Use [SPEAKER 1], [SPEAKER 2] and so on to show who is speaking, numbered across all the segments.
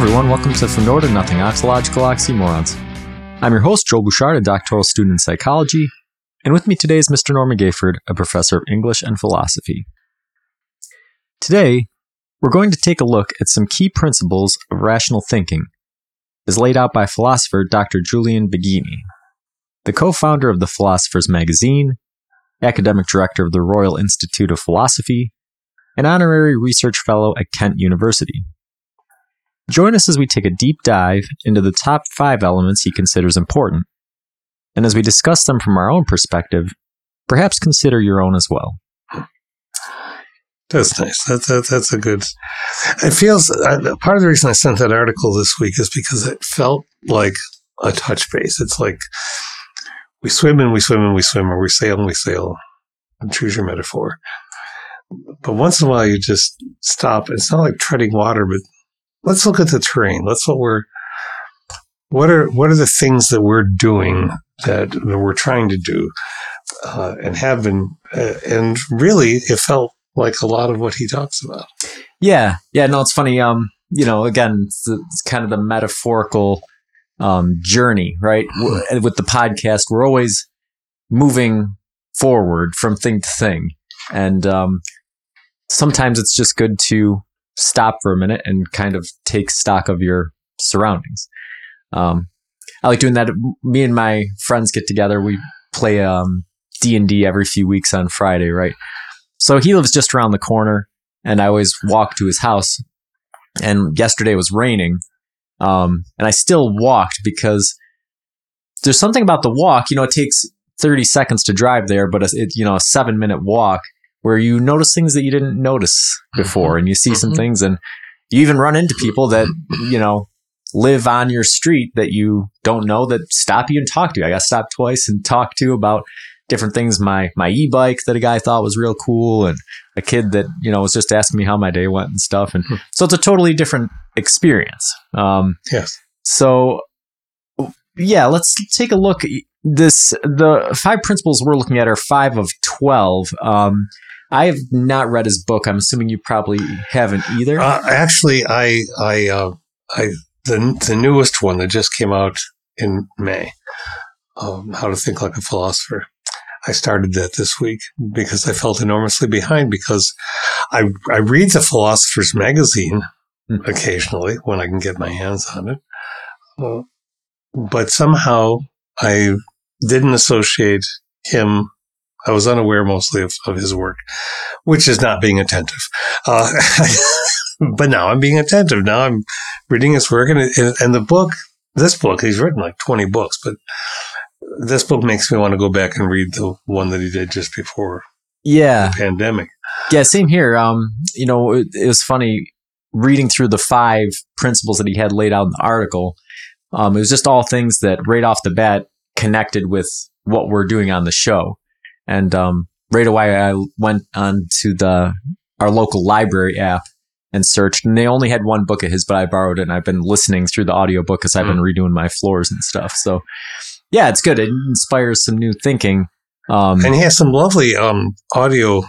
[SPEAKER 1] Everyone. Welcome to From to Nothing Oxological Oxymorons. I'm your host, Joel Bouchard, a doctoral student in psychology, and with me today is Mr. Norman Gayford, a professor of English and philosophy. Today, we're going to take a look at some key principles of rational thinking, as laid out by philosopher Dr. Julian Baggini, the co founder of the Philosopher's Magazine, academic director of the Royal Institute of Philosophy, and honorary research fellow at Kent University. Join us as we take a deep dive into the top five elements he considers important. And as we discuss them from our own perspective, perhaps consider your own as well.
[SPEAKER 2] That's nice. That, that, that's a good. It feels uh, part of the reason I sent that article this week is because it felt like a touch base. It's like we swim and we swim and we swim, or we sail and we sail. And choose your metaphor. But once in a while, you just stop. It's not like treading water, but let's look at the terrain. Let's what we're what are what are the things that we're doing that, that we're trying to do uh, and have been uh, and really it felt like a lot of what he talks about.
[SPEAKER 1] Yeah, yeah. No, it's funny. Um, you know, again, it's, it's kind of the metaphorical um, journey, right? With the podcast, we're always moving forward from thing to thing, and um, sometimes it's just good to stop for a minute and kind of take stock of your surroundings. Um, I like doing that. Me and my friends get together. We play um, D and D every few weeks on Friday, right? So he lives just around the corner, and I always walk to his house. And yesterday was raining, um, and I still walked because there's something about the walk. You know, it takes 30 seconds to drive there, but it, you know, a seven minute walk where you notice things that you didn't notice before and you see some mm-hmm. things and you even run into people that, you know, live on your street that you don't know that stop you and talk to you. I got stopped twice and talked to about different things. My, my e-bike that a guy thought was real cool and a kid that, you know, was just asking me how my day went and stuff. And hmm. so it's a totally different experience. Um,
[SPEAKER 2] yes.
[SPEAKER 1] So yeah, let's take a look. This, the five principles we're looking at are five of 12. Um, I have not read his book. I'm assuming you probably haven't either.
[SPEAKER 2] Uh, actually, I, I, uh, I, the the newest one that just came out in May, um, How to Think Like a Philosopher. I started that this week because I felt enormously behind because I I read the Philosopher's Magazine mm-hmm. occasionally when I can get my hands on it, uh, but somehow I didn't associate him I was unaware mostly of, of his work, which is not being attentive. Uh, but now I'm being attentive. Now I'm reading his work, and, and the book, this book, he's written like 20 books, but this book makes me want to go back and read the one that he did just before
[SPEAKER 1] yeah
[SPEAKER 2] the pandemic.
[SPEAKER 1] Yeah, same here. Um, you know, it, it was funny reading through the five principles that he had laid out in the article. Um, it was just all things that right off the bat connected with what we're doing on the show. And um, right away, I went on to the our local library app and searched, and they only had one book of his, but I borrowed it, and I've been listening through the audiobook because I've been mm. redoing my floors and stuff. So, yeah, it's good. It inspires some new thinking.
[SPEAKER 2] Um, and he has some lovely um, audio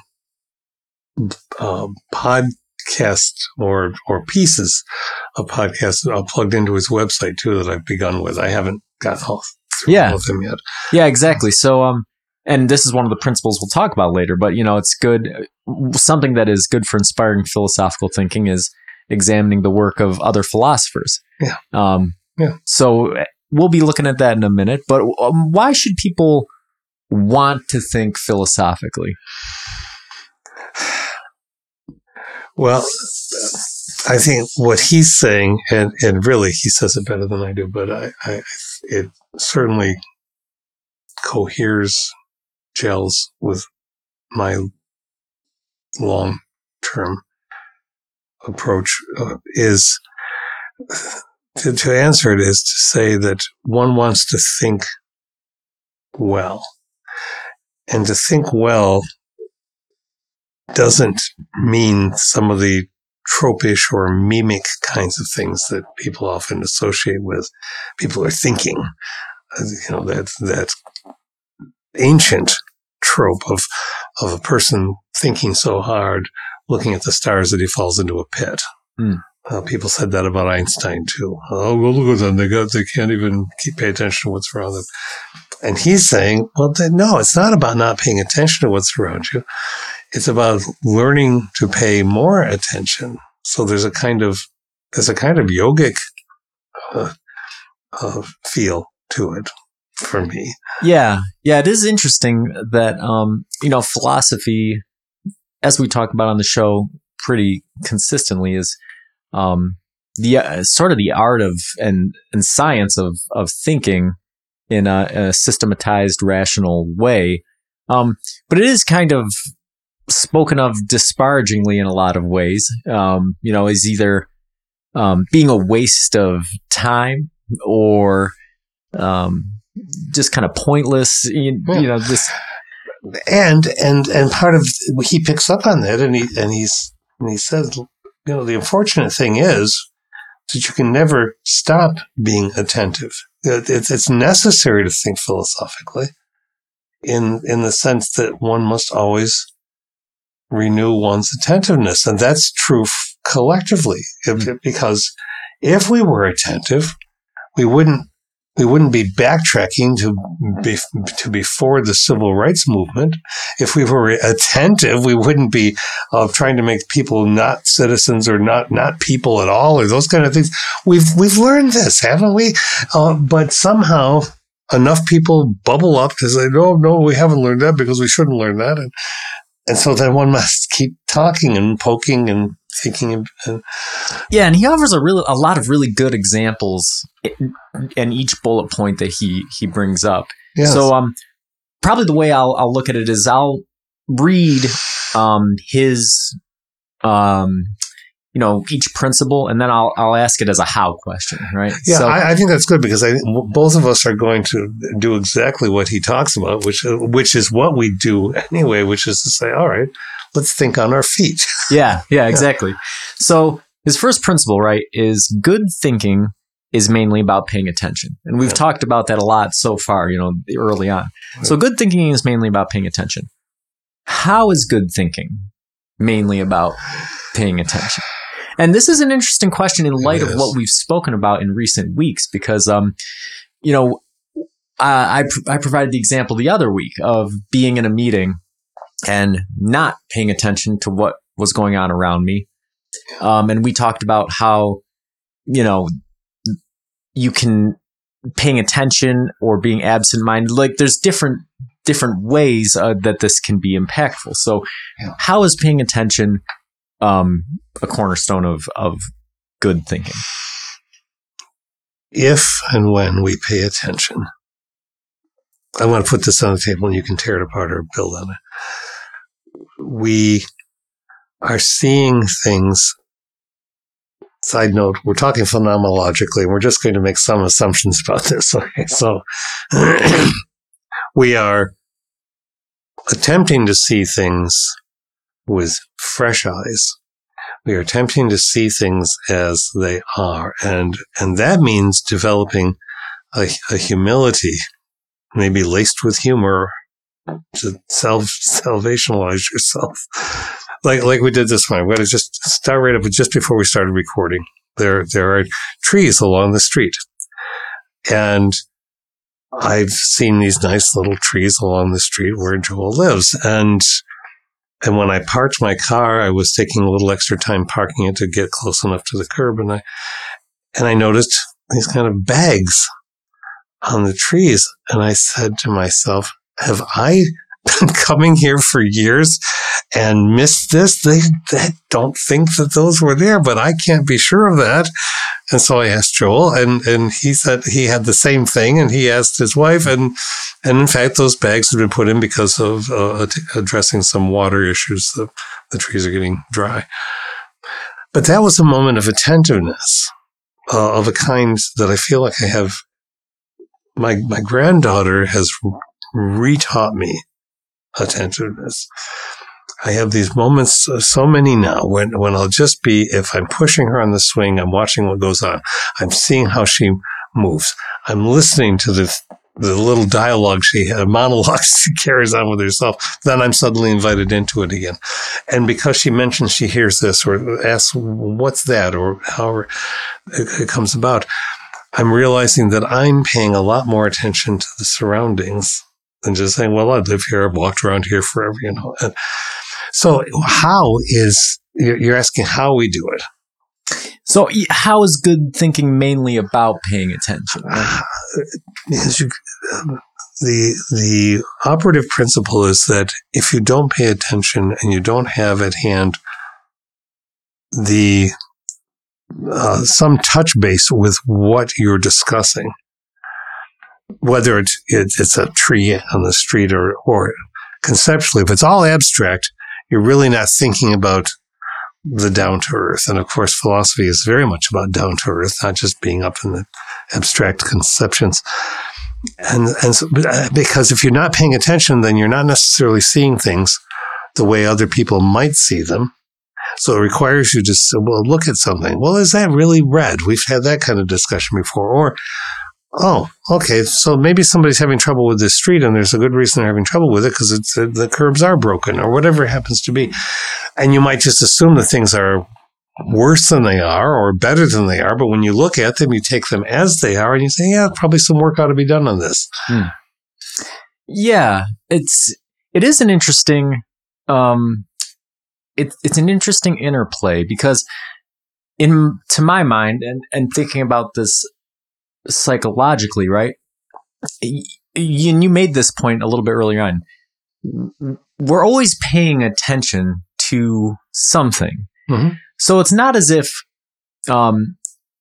[SPEAKER 2] uh, podcast or or pieces of podcasts plugged into his website too that I've begun with. I haven't gotten all through
[SPEAKER 1] yeah.
[SPEAKER 2] all of them yet.
[SPEAKER 1] Yeah, exactly. So, um, and this is one of the principles we'll talk about later, but you know, it's good. Something that is good for inspiring philosophical thinking is examining the work of other philosophers.
[SPEAKER 2] Yeah. Um,
[SPEAKER 1] yeah. So we'll be looking at that in a minute, but um, why should people want to think philosophically?
[SPEAKER 2] Well, I think what he's saying, and, and really he says it better than I do, but I, I it certainly coheres gels with my long term approach uh, is to, to answer it is to say that one wants to think well. And to think well doesn't mean some of the tropish or mimic kinds of things that people often associate with people are thinking. Uh, you know, that, that ancient trope of of a person thinking so hard, looking at the stars that he falls into a pit. Mm. Uh, people said that about Einstein too. Oh, well, look at them. They got, they can't even keep pay attention to what's around them. And he's saying, well, then, no, it's not about not paying attention to what's around you. It's about learning to pay more attention. So there's a kind of, there's a kind of yogic uh, uh, feel to it for me.
[SPEAKER 1] Yeah. Yeah. It is interesting that, um, you know, philosophy, as we talk about on the show pretty consistently is, um, the uh, sort of the art of and and science of of thinking in a, a systematized, rational way. Um, but it is kind of spoken of disparagingly in a lot of ways. Um, you know, is either um, being a waste of time or um, just kind of pointless. You, you know, this
[SPEAKER 2] and and and part of he picks up on that, and he and he's and he says, you know, the unfortunate thing is that you can never stop being attentive. It's, it's necessary to think philosophically in, in the sense that one must always renew one's attentiveness. And that's true f- collectively mm-hmm. because if we were attentive, we wouldn't we wouldn't be backtracking to be, to before the civil rights movement. If we were attentive, we wouldn't be uh, trying to make people not citizens or not not people at all or those kind of things. We've we've learned this, haven't we? Uh, but somehow enough people bubble up to say, no, no, we haven't learned that because we shouldn't learn that, and and so then one must keep talking and poking and thinking. And,
[SPEAKER 1] yeah, and he offers a really a lot of really good examples in each bullet point that he he brings up. Yes. So um, probably the way I'll I'll look at it is I'll read um his um you know each principle and then I'll I'll ask it as a how question, right?
[SPEAKER 2] Yeah, so, I, I, think that's good because I both of us are going to do exactly what he talks about, which which is what we do anyway, which is to say, all right, let's think on our feet.
[SPEAKER 1] yeah, yeah, exactly. So his first principle, right, is good thinking is mainly about paying attention. And we've yeah. talked about that a lot so far, you know, early on. Right. So good thinking is mainly about paying attention. How is good thinking mainly about paying attention? And this is an interesting question in light of what we've spoken about in recent weeks, because, um, you know, I, I provided the example the other week of being in a meeting and not paying attention to what was going on around me. Um, and we talked about how, you know, you can paying attention or being absent minded. Like there's different different ways uh, that this can be impactful. So, how is paying attention um, a cornerstone of of good thinking?
[SPEAKER 2] If and when we pay attention, I want to put this on the table, and you can tear it apart or build on it. We are seeing things side note, we're talking phenomenologically, we're just going to make some assumptions about this. Okay, so we are attempting to see things with fresh eyes. We are attempting to see things as they are, and and that means developing a, a humility, maybe laced with humor, to self salvationalize yourself like like we did this one. I'm going to just start right up just before we started recording. There there are trees along the street, and I've seen these nice little trees along the street where Joel lives, and and when I parked my car, I was taking a little extra time parking it to get close enough to the curb, and I and I noticed these kind of bags on the trees, and I said to myself, "Have I been coming here for years and missed this. They, they don't think that those were there, but I can't be sure of that. And so I asked Joel, and, and he said he had the same thing, and he asked his wife, and and in fact, those bags had been put in because of uh, addressing some water issues. The, the trees are getting dry. But that was a moment of attentiveness uh, of a kind that I feel like I have. My my granddaughter has retaught me attentiveness. I have these moments, uh, so many now, when, when I'll just be, if I'm pushing her on the swing, I'm watching what goes on. I'm seeing how she moves. I'm listening to the, the little dialogue she had, monologue she carries on with herself, then I'm suddenly invited into it again. And because she mentions she hears this or asks, what's that? Or however it, it comes about, I'm realizing that I'm paying a lot more attention to the surroundings than just saying, well, I live here. I've walked around here forever, you know. And so how is, you're asking how we do it.
[SPEAKER 1] So, how is good thinking mainly about paying attention? Right?
[SPEAKER 2] You, the the operative principle is that if you don't pay attention and you don't have at hand the uh, some touch base with what you're discussing, whether it's, it's a tree on the street or or conceptually, if it's all abstract, you're really not thinking about the down to earth. And of course, philosophy is very much about down to earth, not just being up in the abstract conceptions. And, and so, uh, because if you're not paying attention, then you're not necessarily seeing things the way other people might see them. So it requires you to well, look at something. Well, is that really red? We've had that kind of discussion before. Or oh, okay, so maybe somebody's having trouble with this street and there's a good reason they're having trouble with it because it's uh, the curbs are broken or whatever it happens to be. And you might just assume that things are worse than they are or better than they are. But when you look at them, you take them as they are and you say, yeah, probably some work ought to be done on this. Hmm.
[SPEAKER 1] Yeah, it's, it is an interesting, um, it, it's an interesting interplay because in, to my mind and, and thinking about this psychologically, right? And you made this point a little bit earlier on. We're always paying attention to something. Mm-hmm. So it's not as if, um,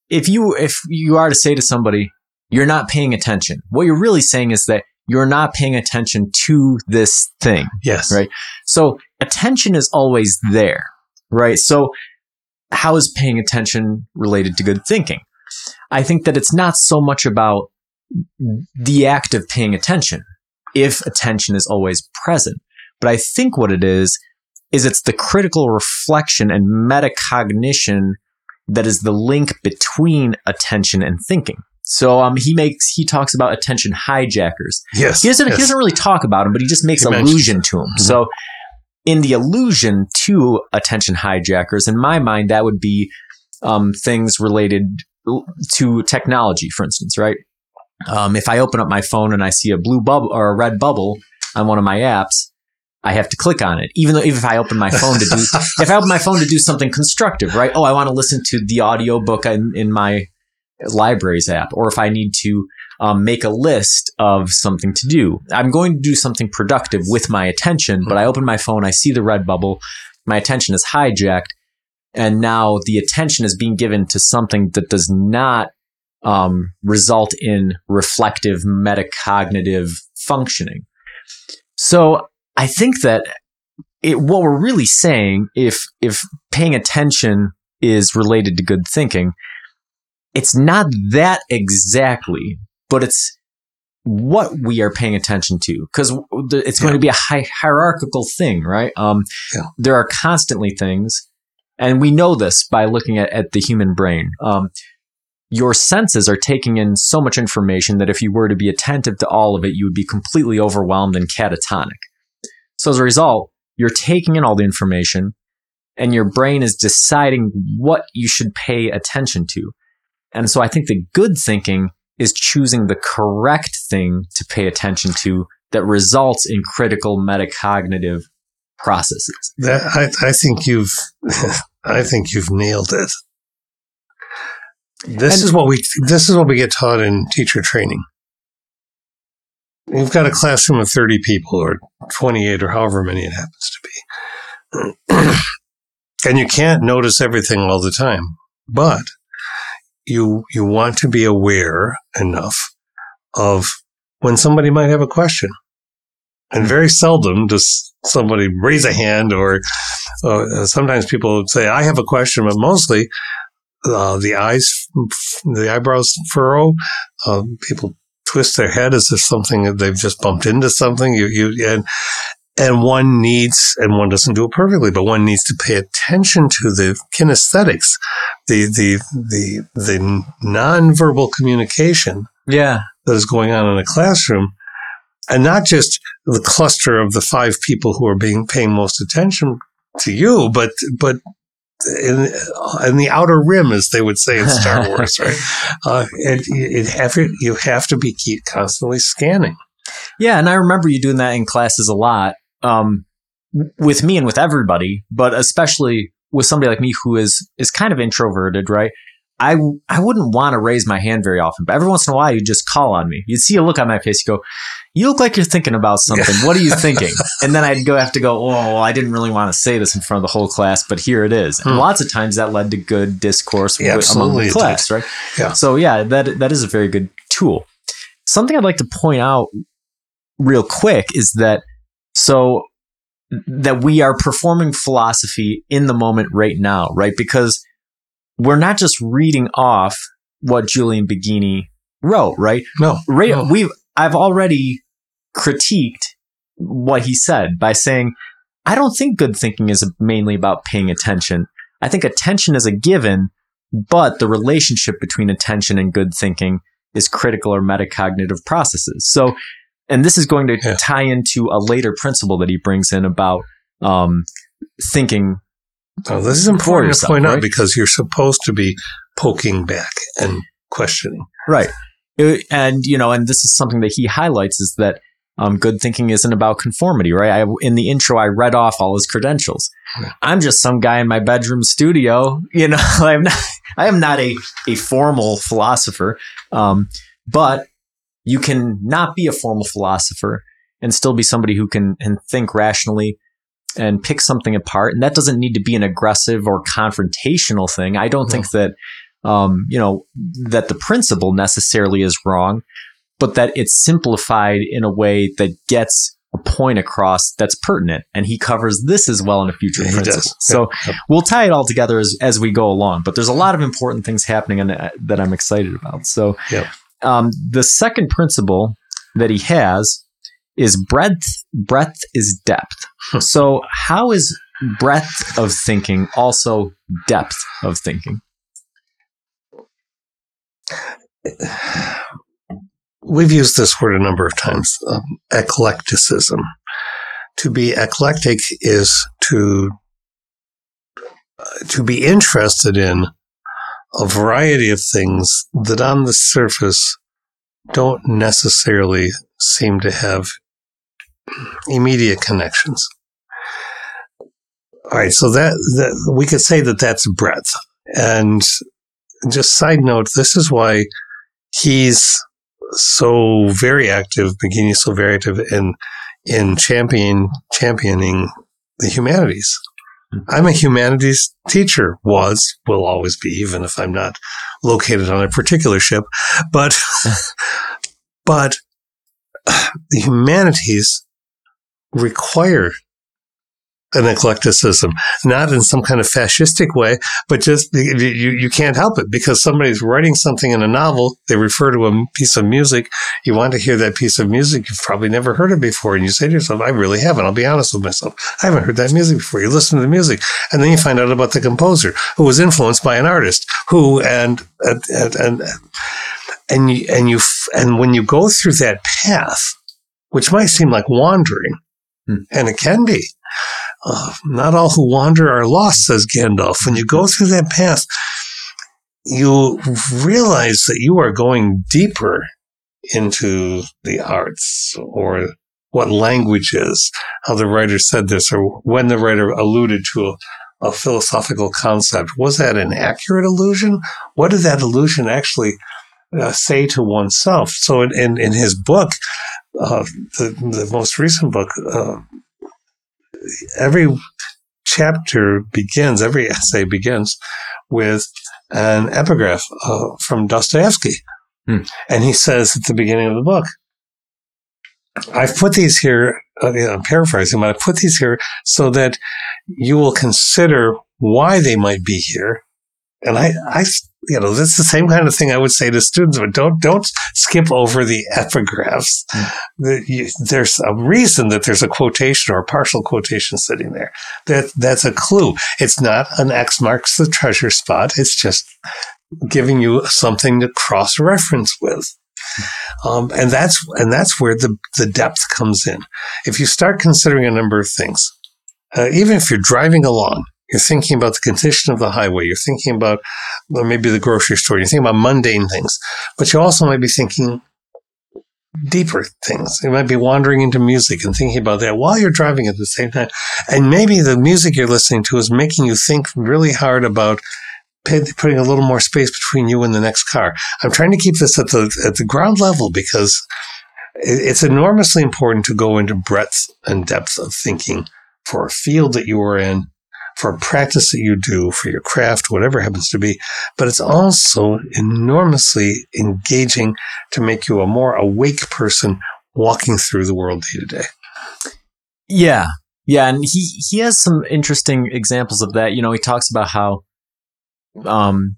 [SPEAKER 1] if you, if you are to say to somebody, you're not paying attention, what you're really saying is that you're not paying attention to this thing.
[SPEAKER 2] Yes.
[SPEAKER 1] Right. So attention is always there. Right. So how is paying attention related to good thinking? I think that it's not so much about the act of paying attention if attention is always present. But I think what it is, is it's the critical reflection and metacognition that is the link between attention and thinking. So um, he makes he talks about attention hijackers.
[SPEAKER 2] Yes,
[SPEAKER 1] he doesn't
[SPEAKER 2] yes.
[SPEAKER 1] he doesn't really talk about them, but he just makes he allusion to them. Mm-hmm. So in the allusion to attention hijackers, in my mind, that would be um, things related to technology, for instance, right? Um, if I open up my phone and I see a blue bubble or a red bubble on one of my apps, I have to click on it. Even though, even if I open my phone to do, if I open my phone to do something constructive, right? Oh, I want to listen to the audio book in, in my libraries app, or if I need to um, make a list of something to do, I'm going to do something productive with my attention. But I open my phone, I see the red bubble, my attention is hijacked, and now the attention is being given to something that does not um, result in reflective metacognitive functioning. So I think that it, what we're really saying, if if paying attention is related to good thinking, it's not that exactly, but it's what we are paying attention to because it's going yeah. to be a hi- hierarchical thing, right? Um, yeah. There are constantly things and we know this by looking at, at the human brain. Um, your senses are taking in so much information that if you were to be attentive to all of it, you would be completely overwhelmed and catatonic. So as a result, you're taking in all the information and your brain is deciding what you should pay attention to. And so I think the good thinking is choosing the correct thing to pay attention to that results in critical metacognitive processes.
[SPEAKER 2] That, I, I think you've I think you've nailed it. This and, is what we this is what we get taught in teacher training. You've got a classroom of 30 people or 28 or however many it happens to be. and you can't notice everything all the time, but you you want to be aware enough of when somebody might have a question. And very seldom does somebody raise a hand or uh, sometimes people say, I have a question, but mostly uh, the eyes, the eyebrows furrow. Uh, people twist their head as if something they've just bumped into something. You, you, and, and one needs, and one doesn't do it perfectly, but one needs to pay attention to the kinesthetics, the, the, the, the nonverbal communication
[SPEAKER 1] Yeah.
[SPEAKER 2] that is going on in a classroom, and not just the cluster of the five people who are being paying most attention to you, but but in, in the outer rim, as they would say in Star Wars, right? Uh, and it have you have to be keep constantly scanning.
[SPEAKER 1] Yeah, and I remember you doing that in classes a lot, um, with me and with everybody, but especially with somebody like me who is is kind of introverted, right? I I wouldn't want to raise my hand very often, but every once in a while you just call on me. You'd see a look on my face, you go, "You look like you're thinking about something. What are you thinking?" and then I'd go have to go, "Oh, well, I didn't really want to say this in front of the whole class, but here it is." And
[SPEAKER 2] Hmm.
[SPEAKER 1] lots of times that led to good discourse
[SPEAKER 2] Yeah,
[SPEAKER 1] wi- among the class, right?
[SPEAKER 2] Yeah.
[SPEAKER 1] So yeah, that that is a very good tool. Something I'd like to point out real quick is that so that we are performing philosophy in the moment right now, right? Because we're not just reading off what Julian Baggini wrote, right?
[SPEAKER 2] No, no.
[SPEAKER 1] We've I've already critiqued what he said by saying I don't think good thinking is mainly about paying attention. I think attention is a given, but the relationship between attention and good thinking is critical or metacognitive processes. So, and this is going to
[SPEAKER 2] Yeah.
[SPEAKER 1] tie into a later principle that he brings in about um, thinking.
[SPEAKER 2] No, this is important to
[SPEAKER 1] yourself,
[SPEAKER 2] point out
[SPEAKER 1] right?
[SPEAKER 2] because you're supposed to be poking back and questioning.
[SPEAKER 1] Right. It- and, you know, and this is something that he highlights is that um, good thinking isn't about conformity, right? I, in the intro, I read off all his credentials.
[SPEAKER 2] Yeah.
[SPEAKER 1] I'm just some guy in my bedroom studio, you know, I'm not, I am not a, a formal philosopher. Um, but you can not be a formal philosopher and still be somebody who can and think rationally and pick something apart. And that doesn't need to be an aggressive or confrontational thing. I don't
[SPEAKER 2] No.
[SPEAKER 1] think that, um, you know, that the principle necessarily is wrong, but that it's simplified in a way that gets a point across that's pertinent. And he covers this as well in a future
[SPEAKER 2] Yeah,
[SPEAKER 1] principle.
[SPEAKER 2] does.
[SPEAKER 1] So we'll tie it all together as, as we go along. But there's a lot of important things happening and uh, that I'm excited about. So um, the second principle that he has is breadth. Breadth is depth. so how is breadth of thinking also depth of thinking?
[SPEAKER 2] We've used this word a number of times um, eclecticism. To be eclectic is to uh, to be interested in a variety of things that on the surface don't necessarily seem to have immediate connections. All right, so that, that we could say that that's breadth. And just side note, this is why he's so very active, Baggini so very active in in champion championing the humanities. I'm a humanities teacher, was, will always be, even if I'm not located on a particular ship. But but uh, the humanities require an eclecticism, not in some kind of fascistic way, but just you, you, can't help it because somebody's writing something in a novel. They refer to a piece of music. You want to hear that piece of music. You've probably never heard it before. And you say to yourself, I really haven't. I'll be honest with myself. I haven't heard that music before. You listen to the music and then you find out about the composer who was influenced by an artist who, and, and, and, and, and you, and you, and when you go through that path, which might seem like wandering,
[SPEAKER 1] Hmm.
[SPEAKER 2] and it can be, uh, not all who wander are lost, says Gandalf. When you go through that path, you realize that you are going deeper into the arts or what language is, how the writer said this, or when the writer alluded to a, a philosophical concept. Was that an accurate allusion? What did that allusion actually uh, say to oneself? So in, in, in his book, uh, the, the most recent book, uh, every chapter begins, every essay begins with an epigraph uh, from Dostoevsky.
[SPEAKER 1] Hmm.
[SPEAKER 2] And he says at the beginning of the book, I've put these here, uh, you know, I'm paraphrasing, but I put these here so that you will consider why they might be here. And I, I, you know, that's the same kind of thing I would say to students, but don't, don't skip over the epigraphs. You- there's a reason that there's a quotation or a partial quotation sitting there. That, that's a clue. It's not an X marks the treasure spot. It's just giving you something to cross reference with. Um, and that's and that's where the the depth comes in. If you start considering a number of things, uh, even if you're driving along, you're thinking about the condition of the highway. You're thinking about maybe the grocery store. You're thinking about mundane things, but you also might be thinking deeper things. You might be wandering into music and thinking about that while you're driving at the same time. And maybe the music you're listening to is making you think really hard about putting a little more space between you and the next car. I'm trying to keep this at the at the ground level because it's enormously important to go into breadth and depth of thinking for a field that you are in for practice that you do, for your craft, whatever happens to be. But it's also enormously engaging to make you a more awake person walking through the world day to day.
[SPEAKER 1] Yeah. Yeah. And he, he has some interesting examples of that. You know, he talks about how, um,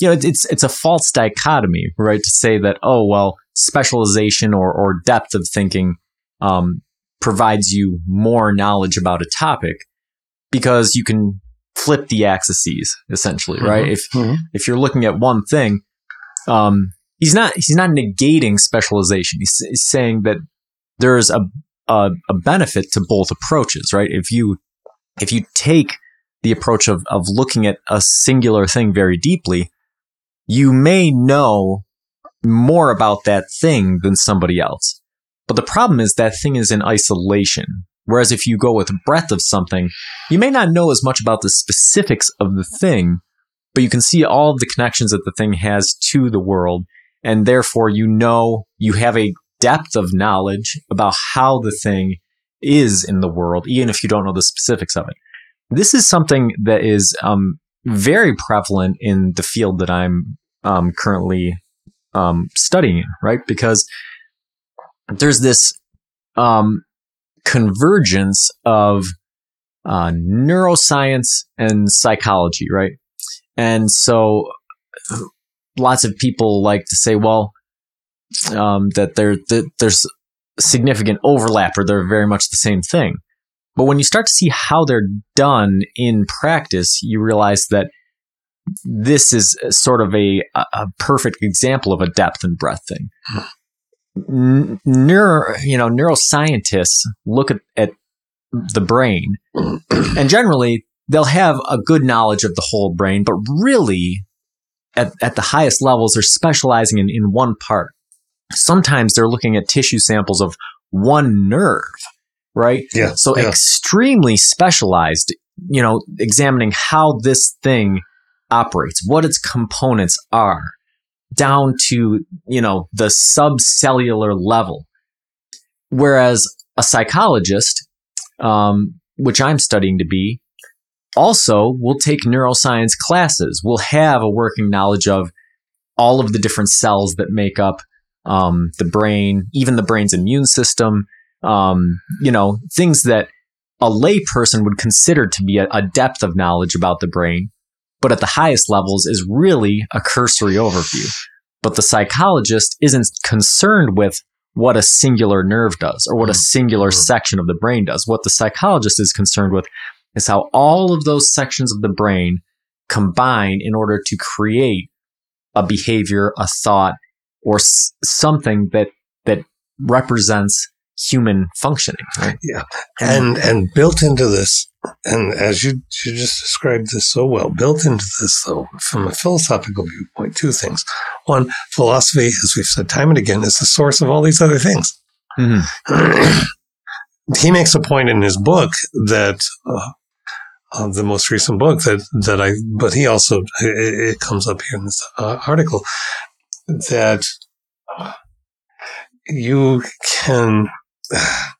[SPEAKER 1] you know, it's, it's a false dichotomy, right? To say that, oh, well, specialization or, or depth of thinking, um, provides you more knowledge about a topic because you can flip the axes essentially, mm-hmm. right? If mm-hmm. if you're looking at one thing, um, he's not he's not negating specialization. He's, he's saying that there's a, a a benefit to both approaches, right? If you if you take the approach of of looking at a singular thing very deeply, you may know more about that thing than somebody else. But the problem is that thing is in isolation. Whereas if you go with breadth of something, you may not know as much about the specifics of the thing, but you can see all of the connections that the thing has to the world. And therefore, you know, you have a depth of knowledge about how the thing is in the world, even if you don't know the specifics of it. This is something that is um, very prevalent in the field that I'm um, currently um, studying, right? Because there's this um, convergence of uh, neuroscience and psychology, right? And so lots of people like to say, well, um, that that there's significant overlap or they're very much the same thing. But when you start to see how they're done in practice, you realize that this is sort of a, a perfect example of a depth and breadth thing neuro, you know, neuroscientists look at, at the brain and generally they'll have a good knowledge of the whole brain, but really at, at the highest levels, they're specializing in, in one part. Sometimes they're looking at tissue samples of one nerve, right?
[SPEAKER 2] Yeah.
[SPEAKER 1] So
[SPEAKER 2] yeah.
[SPEAKER 1] extremely specialized, you know, examining how this thing operates, what its components are down to, you know, the subcellular level. Whereas a psychologist, um, which I'm studying to be, also will take neuroscience classes, will have a working knowledge of all of the different cells that make up um, the brain, even the brain's immune system, um, you know, things that a layperson would consider to be a, a depth of knowledge about the brain but at the highest levels is really a cursory overview. But the psychologist isn't concerned with what a singular nerve does or what a singular mm-hmm. section of the brain does. What the psychologist is concerned with is how all of those sections of the brain combine in order to create a behavior, a thought, or s- something that that represents human functioning. Right?
[SPEAKER 2] Yeah, and and built into this and as you, you just described this so well, built into this, though, from a philosophical viewpoint, two things. One, philosophy, as we've said time and again, is the source of all these other things. Mm-hmm. he makes a point in his book that uh, uh, the most recent book that that I, but he also it, it comes up here in this uh, article that you can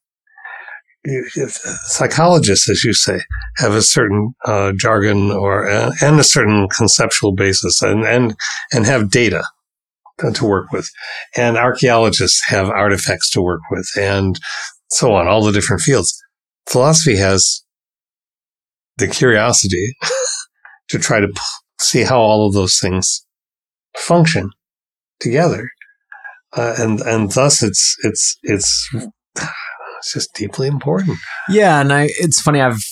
[SPEAKER 2] psychologists, as you say, have a certain uh, jargon or uh, and a certain conceptual basis, and and and have data to work with, and archaeologists have artifacts to work with, and so on, all the different fields. Philosophy has the curiosity to try to see how all of those things function together, uh, and and thus it's it's it's it's just deeply important.
[SPEAKER 1] Yeah, and I it's funny I've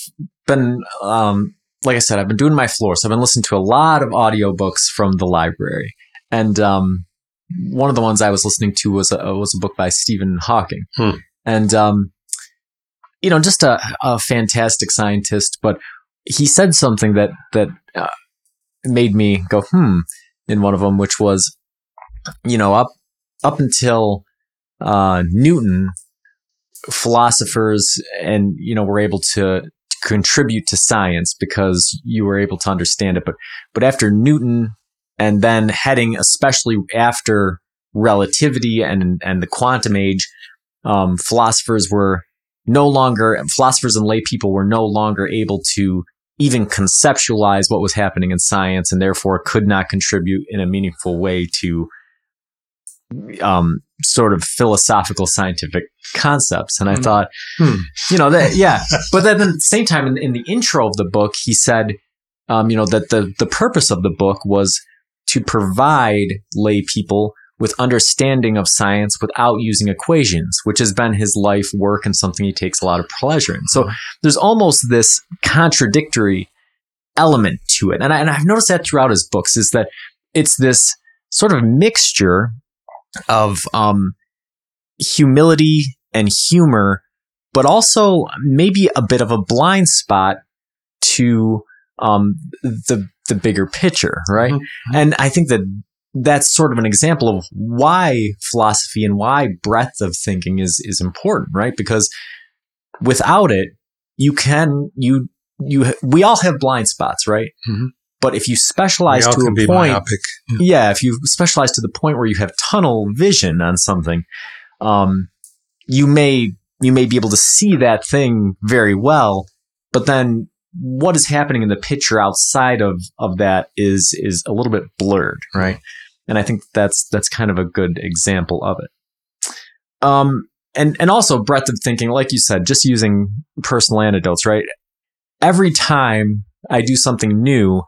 [SPEAKER 1] been um like I said I've been doing my floor, so I've been listening to a lot of audiobooks from the library. And um one of the ones I was listening to was a, was a book by Stephen Hawking,
[SPEAKER 2] Hmm.
[SPEAKER 1] and um, you know, just a, a fantastic scientist. But he said something that that uh, made me go hmm in one of them, which was, you know, up up until uh, Newton, philosophers and you know were able to contribute to science because you were able to understand it. But but after Newton, and then heading especially after relativity and and the quantum age, um, philosophers were no longer philosophers and lay people were no longer able to even conceptualize what was happening in science, and therefore could not contribute in a meaningful way to um, sort of philosophical scientific concepts. And I
[SPEAKER 2] Hmm.
[SPEAKER 1] thought,
[SPEAKER 2] Hmm.
[SPEAKER 1] you know, that, yeah. But then at the same time, in, in the intro of the book, he said, um, you know, that the, the purpose of the book was to provide lay people with understanding of science without using equations, which has been his life work and something he takes a lot of pleasure in. So there's almost this contradictory element to it. And, I, and I've noticed that throughout his books is that it's this sort of mixture of um, humility and humor, but also maybe a bit of a blind spot to um, the the bigger picture, right?
[SPEAKER 2] Mhm.
[SPEAKER 1] And I think that that's sort of an example of why philosophy and why breadth of thinking is is important, right? Because without it, you can you you we all have blind spots, right?
[SPEAKER 2] Mhm.
[SPEAKER 1] But if you specialize to a point,
[SPEAKER 2] myopic.
[SPEAKER 1] yeah, if you specialize to the point where you have tunnel vision on something, um, you may you may be able to see that thing very well, but then what is happening in the picture outside of of that is is a little bit blurred, right? And I think that's that's kind of a good example of it. Um, and and also breadth of thinking, like you said, just using personal anecdotes, right? Every time I do something new,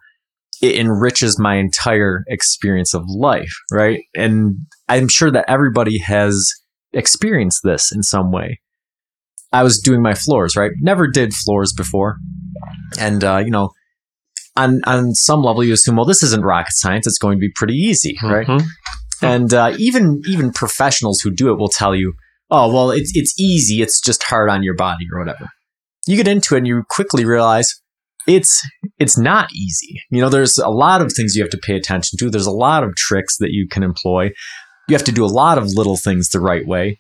[SPEAKER 1] it enriches my entire experience of life, right? And I'm sure that everybody has experienced this in some way. I was doing my floors, right? Never did floors before. And, uh, you know, on, on some level, you assume, well, this isn't rocket science. It's going to be pretty easy, right?
[SPEAKER 2] Mhm.
[SPEAKER 1] And uh, even even professionals who do it will tell you, "Oh, well, it's it's easy. It's just hard on your body or whatever." You get into it and you quickly realize it's it's not easy. You know, there's a lot of things you have to pay attention to. There's a lot of tricks that you can employ. You have to do a lot of little things the right way.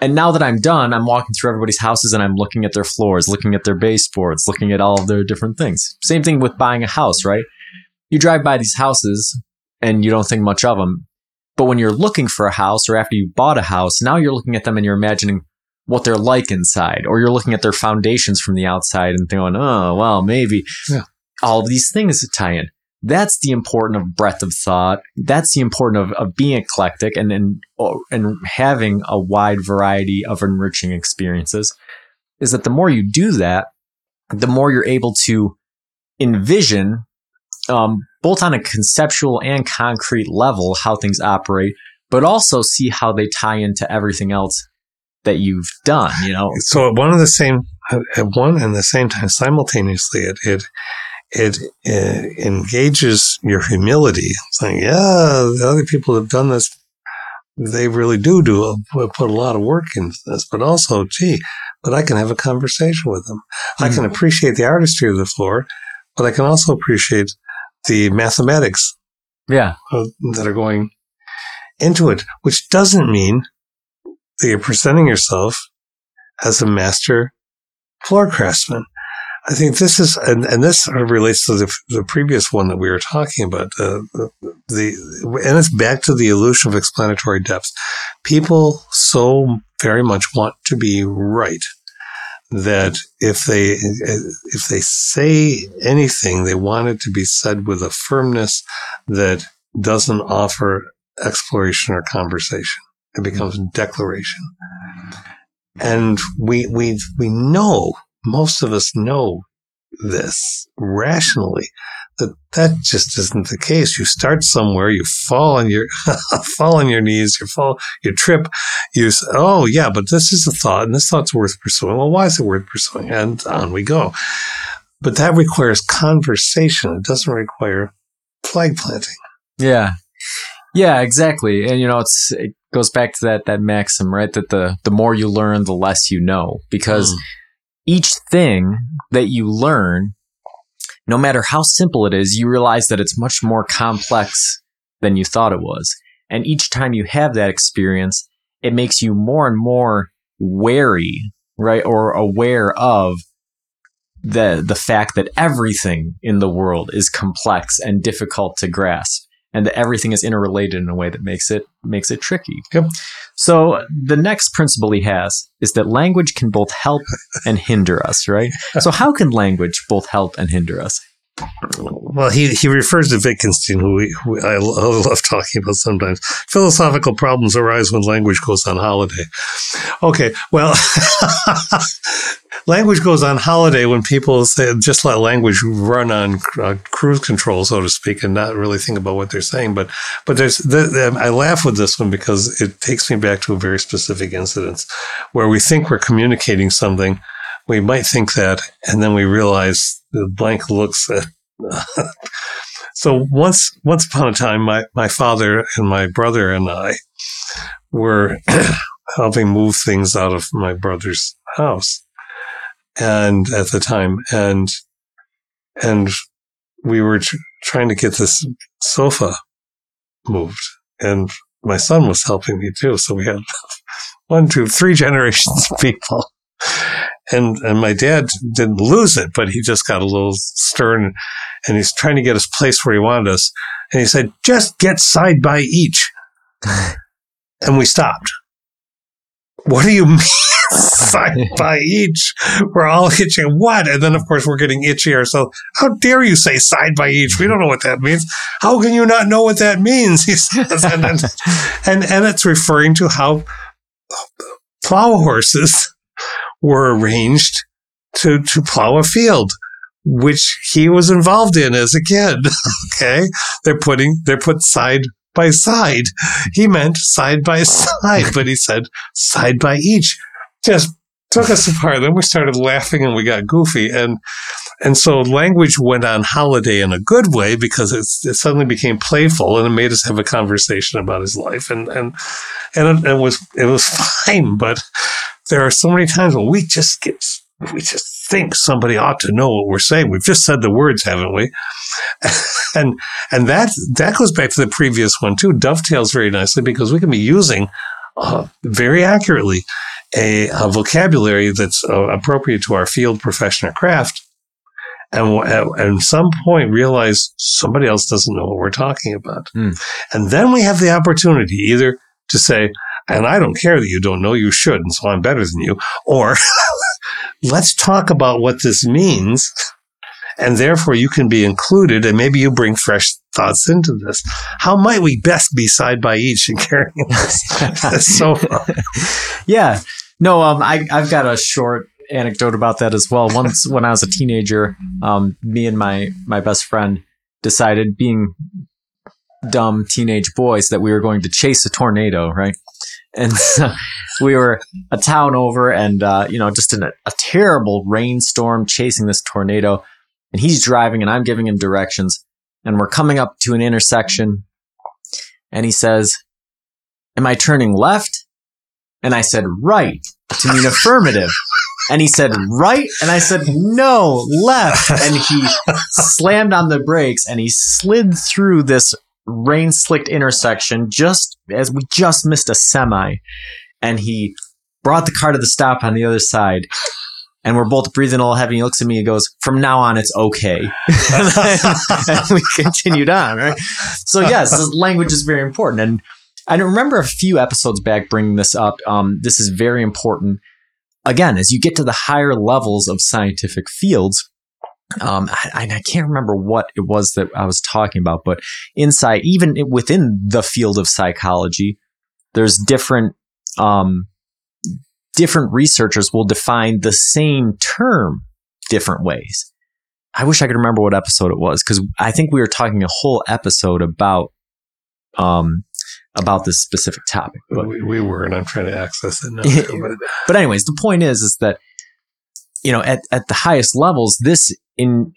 [SPEAKER 1] And now that I'm done, I'm walking through everybody's houses and I'm looking at their floors, looking at their baseboards, looking at all of their different things. Same thing with buying a house, right? You drive by these houses and you don't think much of them. But when you're looking for a house or after you bought a house, now you're looking at them and you're imagining what they're like inside, or you're looking at their foundations from the outside and going, oh, well, maybe
[SPEAKER 2] Yeah.
[SPEAKER 1] all of these things tie in. That's the important of breadth of thought. That's the important of, of being eclectic and, and, and having a wide variety of enriching experiences is that the more you do that, the more you're able to envision um, both on a conceptual and concrete level how things operate, but also see how they tie into everything else that you've done. You know,
[SPEAKER 2] So at one of the same, at one and the same time, simultaneously, it it it, uh engages your humility. It's like, yeah, the other people have done this. They really do do a, put a lot of work into this, but also, gee, but I can have a conversation with them. I can appreciate the artistry of the floor, but I can also appreciate the mathematics
[SPEAKER 1] yeah,
[SPEAKER 2] uh, that are going into it, which doesn't mean that you're presenting yourself as a master floor craftsman. I think this is, and, and this sort of relates to the, the previous one that we were talking about. Uh, the, the and it's back to the illusion of explanatory depth. People so very much want to be right that if they if they say anything, they want it to be said with a firmness that doesn't offer exploration or conversation. It becomes declaration. And we, we, we know, most of us know this rationally that that just isn't the case. You start somewhere, you fall on your, fall on your knees, you fall, you trip, you say, oh yeah, but this is a thought and this thought's worth pursuing. Well, why is it worth pursuing? And on we go. But that requires conversation. It doesn't require flag planting.
[SPEAKER 1] yeah. Yeah, exactly. And you know, it's it goes back to that that maxim, right? That the the more you learn, the less you know, because
[SPEAKER 2] Mm.
[SPEAKER 1] each thing that you learn, no matter how simple it is, you realize that it's much more complex than you thought it was. And each time you have that experience, it makes you more and more wary, right? Or aware of the the fact that everything in the world is complex and difficult to grasp and that everything is interrelated in a way that makes it makes it tricky.
[SPEAKER 2] Yep.
[SPEAKER 1] So the next principle he has is that language can both help and hinder us, right? So how can language both help and hinder us?
[SPEAKER 2] Well, he, he refers to Wittgenstein, who, we, who I lo- I love talking about sometimes. Philosophical problems arise when language goes on holiday. Okay, well, language goes on holiday when people say just let language run on uh, cruise control, so to speak, and not really think about what they're saying. But but there's the, the, I laugh with this one because it takes me back to a very specific incident where we think we're communicating something. We might think that, and then we realize the blank looks at so once once upon a time my, my father and my brother and I were helping move things out of my brother's house and at the time and and we were tr- trying to get this sofa moved and my son was helping me too so we had one two three generations of people and and my dad didn't lose it, but he just got a little stern, and he's trying to get us placed where he wanted us, and he said, "Just get side by each," and we stopped. What do you mean side by each? We're all itching. What? And then of course we're getting itchy ourselves. How dare you say side by each? We don't know what that means. How can you not know what that means? He says, and and, and, and it's referring to how plow horses were arranged to, to plow a field, which he was involved in as a kid. okay. They're putting, they're put side by side. He meant side by side, but he said side by each. Just took us apart. Then we started laughing and we got goofy. And, and so language went on holiday in a good way because it suddenly became playful and it made us have a conversation about his life. And, and, and it, it was, it was fine. But there are so many times when we just get, we just think somebody ought to know what we're saying. We've just said the words, haven't we? and, and that, that goes back to the previous one too, dovetails very nicely because we can be using uh, very accurately a, a vocabulary that's uh, appropriate to our field, profession, or craft. And w- at some point realize somebody else doesn't know what we're talking about.
[SPEAKER 1] Hmm.
[SPEAKER 2] And then we have the opportunity either to say, and I don't care that you don't know, you should, and so I'm better than you. Or let's talk about what this means. And therefore you can be included and maybe you bring fresh thoughts into this. How might we best be side by each and carrying this, this sofa?
[SPEAKER 1] yeah. No, um, I, I've got a short anecdote about that as well. Once when I was a teenager, um, me and my, my best friend decided being dumb teenage boys that we were going to chase a tornado, right? And so we were a town over and, uh, you know, just in a, a terrible rainstorm chasing this tornado. And he's driving and I'm giving him directions. And we're coming up to an intersection. And he says, Am I turning left? And I said, Right, to mean affirmative. And he said, Right. And I said, No, left. And he slammed on the brakes and he slid through this rain slicked intersection just as we just missed a semi. And he brought the car to the stop on the other side. And we're both breathing a little heavy. He looks at me and goes, From now on, it's okay. and, and we continued on, right? So, yes, language is very important. And I remember a few episodes back bringing this up. Um, this is very important. Again, as you get to the higher levels of scientific fields, um, I, I can't remember what it was that I was talking about, but inside, even within the field of psychology, there's different, um, different researchers will define the same term different ways. I wish I could remember what episode it was because I think we were talking a whole episode about, um, about this specific topic. But,
[SPEAKER 2] we, we were, and I'm trying to access it now. but-
[SPEAKER 1] but anyways, the point is, is that you know, at, at the highest levels, this in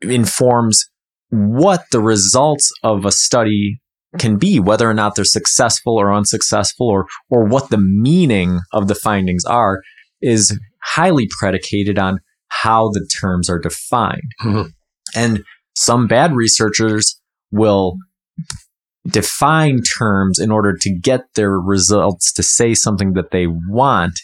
[SPEAKER 1] informs what the results of a study can be, whether or not they're successful or unsuccessful, or or what the meaning of the findings are, is highly predicated on how the terms are defined.
[SPEAKER 2] Mhm.
[SPEAKER 1] And some bad researchers will define terms in order to get their results to say something that they want,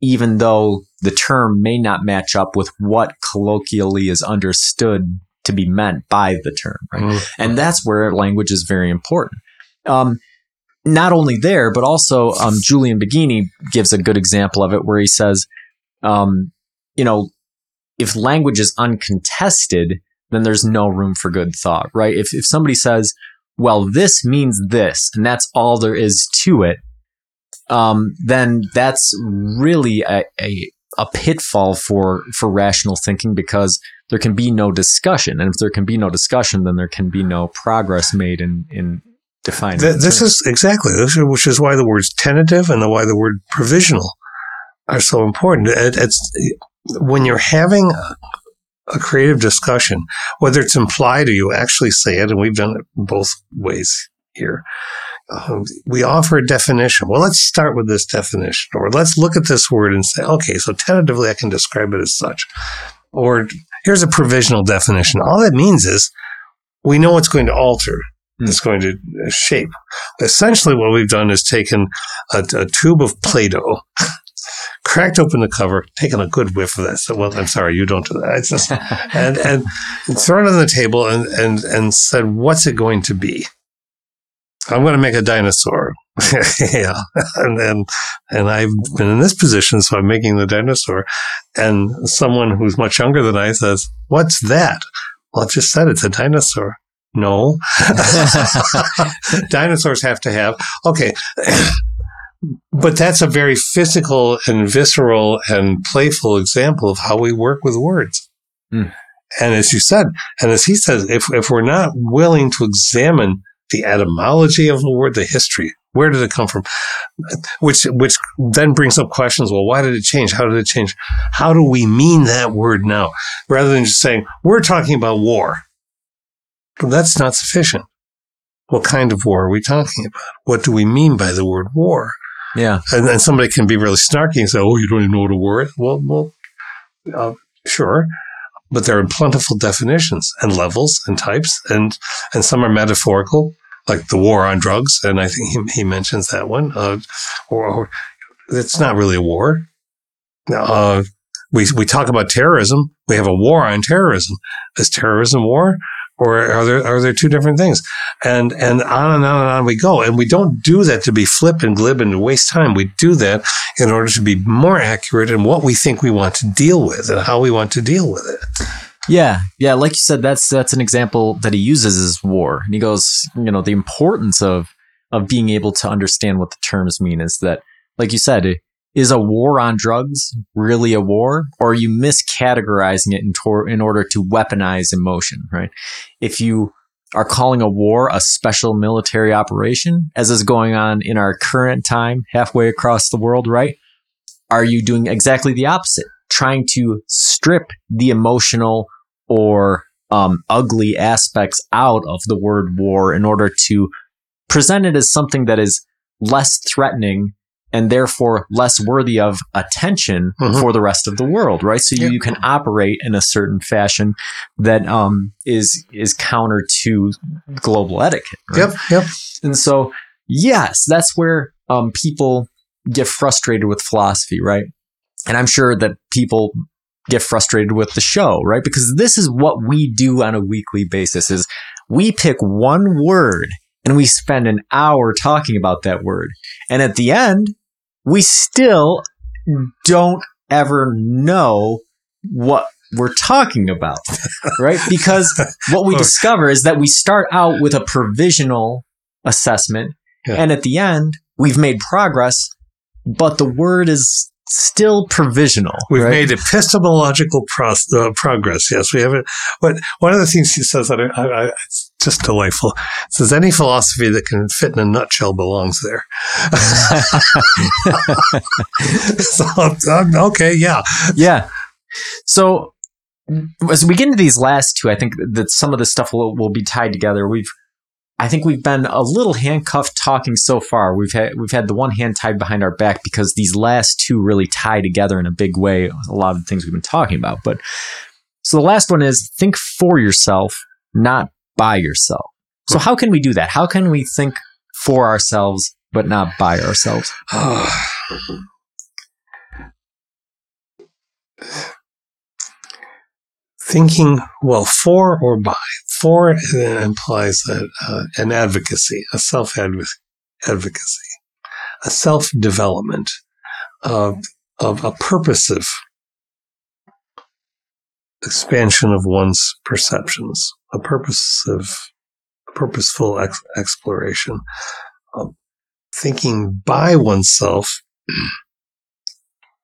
[SPEAKER 1] even though the term may not match up with what colloquially is understood to be meant by the term. Right?
[SPEAKER 2] Mhm.
[SPEAKER 1] And that's where language is very important. Um, not only there, but also um, Julian Baggini gives a good example of it where he says, um, you know, if language is uncontested, then there's no room for good thought, right? If, if somebody says, well, this means this, and that's all there is to it, um, then that's really a, a, a pitfall for, for rational thinking because there can be no discussion. And if there can be no discussion, then there can be no progress made in, in defining.
[SPEAKER 2] Th- this is exactly this is, which is why the words tentative and the, why the word provisional are so important. It, it's when you're having a, creative discussion, whether it's implied or you actually say it, and we've done it both ways here. Um, we offer a definition. Well, let's start with this definition, or let's look at this word and say, okay, so tentatively I can describe it as such. Or here's a provisional definition. All that means is we know it's going to alter.
[SPEAKER 1] Hmm.
[SPEAKER 2] It's going to shape. Essentially, what we've done is taken a, a tube of Play-Doh, cracked open the cover, taken a good whiff of that. So, well, I'm sorry, you don't do that. It's just, and and thrown it on the table and and and said, "What's it going to be?" I'm going to make a dinosaur. yeah, and and and I've been in this position, so I'm making the dinosaur. And someone who's much younger than I says, "What's that?" Well, I've just said it's a dinosaur. No, dinosaurs have to have okay. But that's a very physical and visceral and playful example of how we work with words.
[SPEAKER 1] Mm.
[SPEAKER 2] And as you said, and as he says, if, if we're not willing to examine the etymology of the word, the history, where did it come from? Which, which then brings up questions. Well, why did it change? How did it change? How do we mean that word now? Rather than just saying, we're talking about war. Well, that's not sufficient. What kind of war are we talking about? What do we mean by the word war?
[SPEAKER 1] Yeah.
[SPEAKER 2] And then somebody can be really snarky and say, "Oh, you don't even know what a war is." Well, well, uh, sure, but there are plentiful definitions and levels and types, and and some are metaphorical, like the war on drugs, and I think he, he mentions that one. Uh, or, or it's not really a war. Uh, we we talk about terrorism. We have a war on terrorism. Is terrorism war? Or are there are there two different things? And and on and on and on we go. And we don't do that to be flip and glib and waste time. We do that in order to be more accurate in what we think we want to deal with and how we want to deal with it.
[SPEAKER 1] Yeah, yeah, like you said, that's that's an example that he uses is war, and he goes, you know, the importance of of being able to understand what the terms mean is that, like you said, is a war on drugs really a war, or are you miscategorizing it in, tor- in order to weaponize emotion? Right? If you are calling a war a special military operation, as is going on in our current time, halfway across the world, right? Are you doing exactly the opposite? Trying to strip the emotional or um, ugly aspects out of the word war in order to present it as something that is less threatening and therefore less worthy of attention
[SPEAKER 2] Mhm.
[SPEAKER 1] for the rest of the world, right? So you, you can operate in a certain fashion that um, is is counter to global etiquette. Right?
[SPEAKER 2] Yep, yep.
[SPEAKER 1] And so, yes, that's where um, people get frustrated with philosophy, right? And I'm sure that people get frustrated with the show, right? Because this is what we do on a weekly basis is we pick one word and we spend an hour talking about that word. And at the end, we still hmm. don't ever know what we're talking about, right? Because what we
[SPEAKER 2] oh.
[SPEAKER 1] discover is that we start out with a provisional assessment,
[SPEAKER 2] Yeah.
[SPEAKER 1] and at the end, we've made progress, but the word is still provisional.
[SPEAKER 2] We've
[SPEAKER 1] right?
[SPEAKER 2] made epistemological pros- uh, progress. Yes, we have it. But one of the things he says that I, I, it's just delightful. It says any philosophy that can fit in a nutshell belongs there. so, um, okay, yeah.
[SPEAKER 1] yeah. So as we get into these last two, I think that some of this stuff will, will be tied together. We've I think we've been a little handcuffed talking so far. We've had we've had the one hand tied behind our back because these last two really tie together in a big way. A lot of the things we've been talking about. But so the last one is think for yourself, not by yourself. So how can we do that? How can we think for ourselves but not by ourselves? Ah.
[SPEAKER 2] Thinking, well, for or by. For implies uh, an advocacy, a self advocacy, a self development of, of a purposive expansion of one's perceptions, a purposive, purposeful ex- exploration. Um, thinking by oneself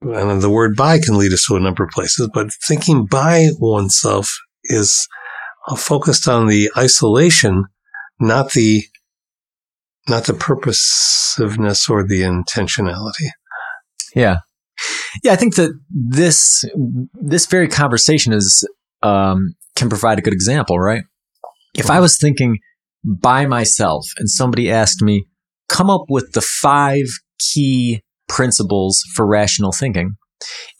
[SPEAKER 2] and the word by can lead us to a number of places, but thinking by oneself is focused on the isolation, not the not the purposiveness or the intentionality.
[SPEAKER 1] Yeah. Yeah, I think that this this very conversation is um, can provide a good example, right? If I was thinking by myself and somebody asked me, come up with the five key principles for rational thinking,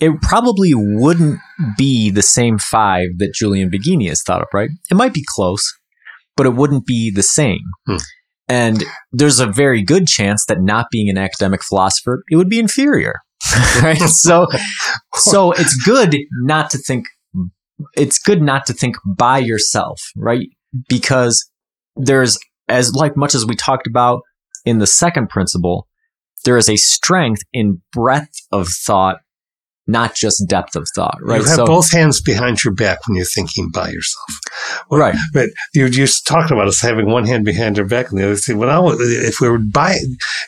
[SPEAKER 1] it probably wouldn't be the same five that Julian Baggini has thought up, right? It might be close, but it wouldn't be the same.
[SPEAKER 2] Hmm.
[SPEAKER 1] And there's a very good chance that not being an academic philosopher, it would be inferior. right? So, so it's good not to think, it's good not to think by yourself, right? Because there's as like much as we talked about in the second principle, there is a strength in breadth of thought, not just depth of thought, right?
[SPEAKER 2] You have so, both hands behind your back when you're thinking by yourself.
[SPEAKER 1] Well, right.
[SPEAKER 2] But you're just talking about us having one hand behind our back and the other thing. Well, I, if we were by,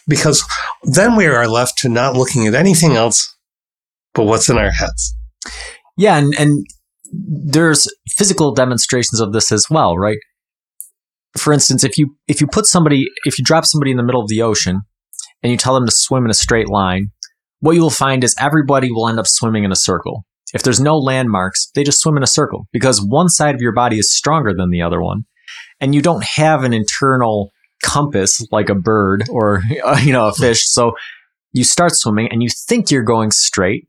[SPEAKER 2] because then we are left to not looking at anything else but what's in our heads.
[SPEAKER 1] Yeah. And, and there's physical demonstrations of this as well, right? For instance, if you, if you put somebody, if you drop somebody in the middle of the ocean and you tell them to swim in a straight line, what you will find is everybody will end up swimming in a circle. If there's no landmarks, they just swim in a circle because one side of your body is stronger than the other one. And you don't have an internal compass like a bird or, you know, a fish. So you start swimming and you think you're going straight,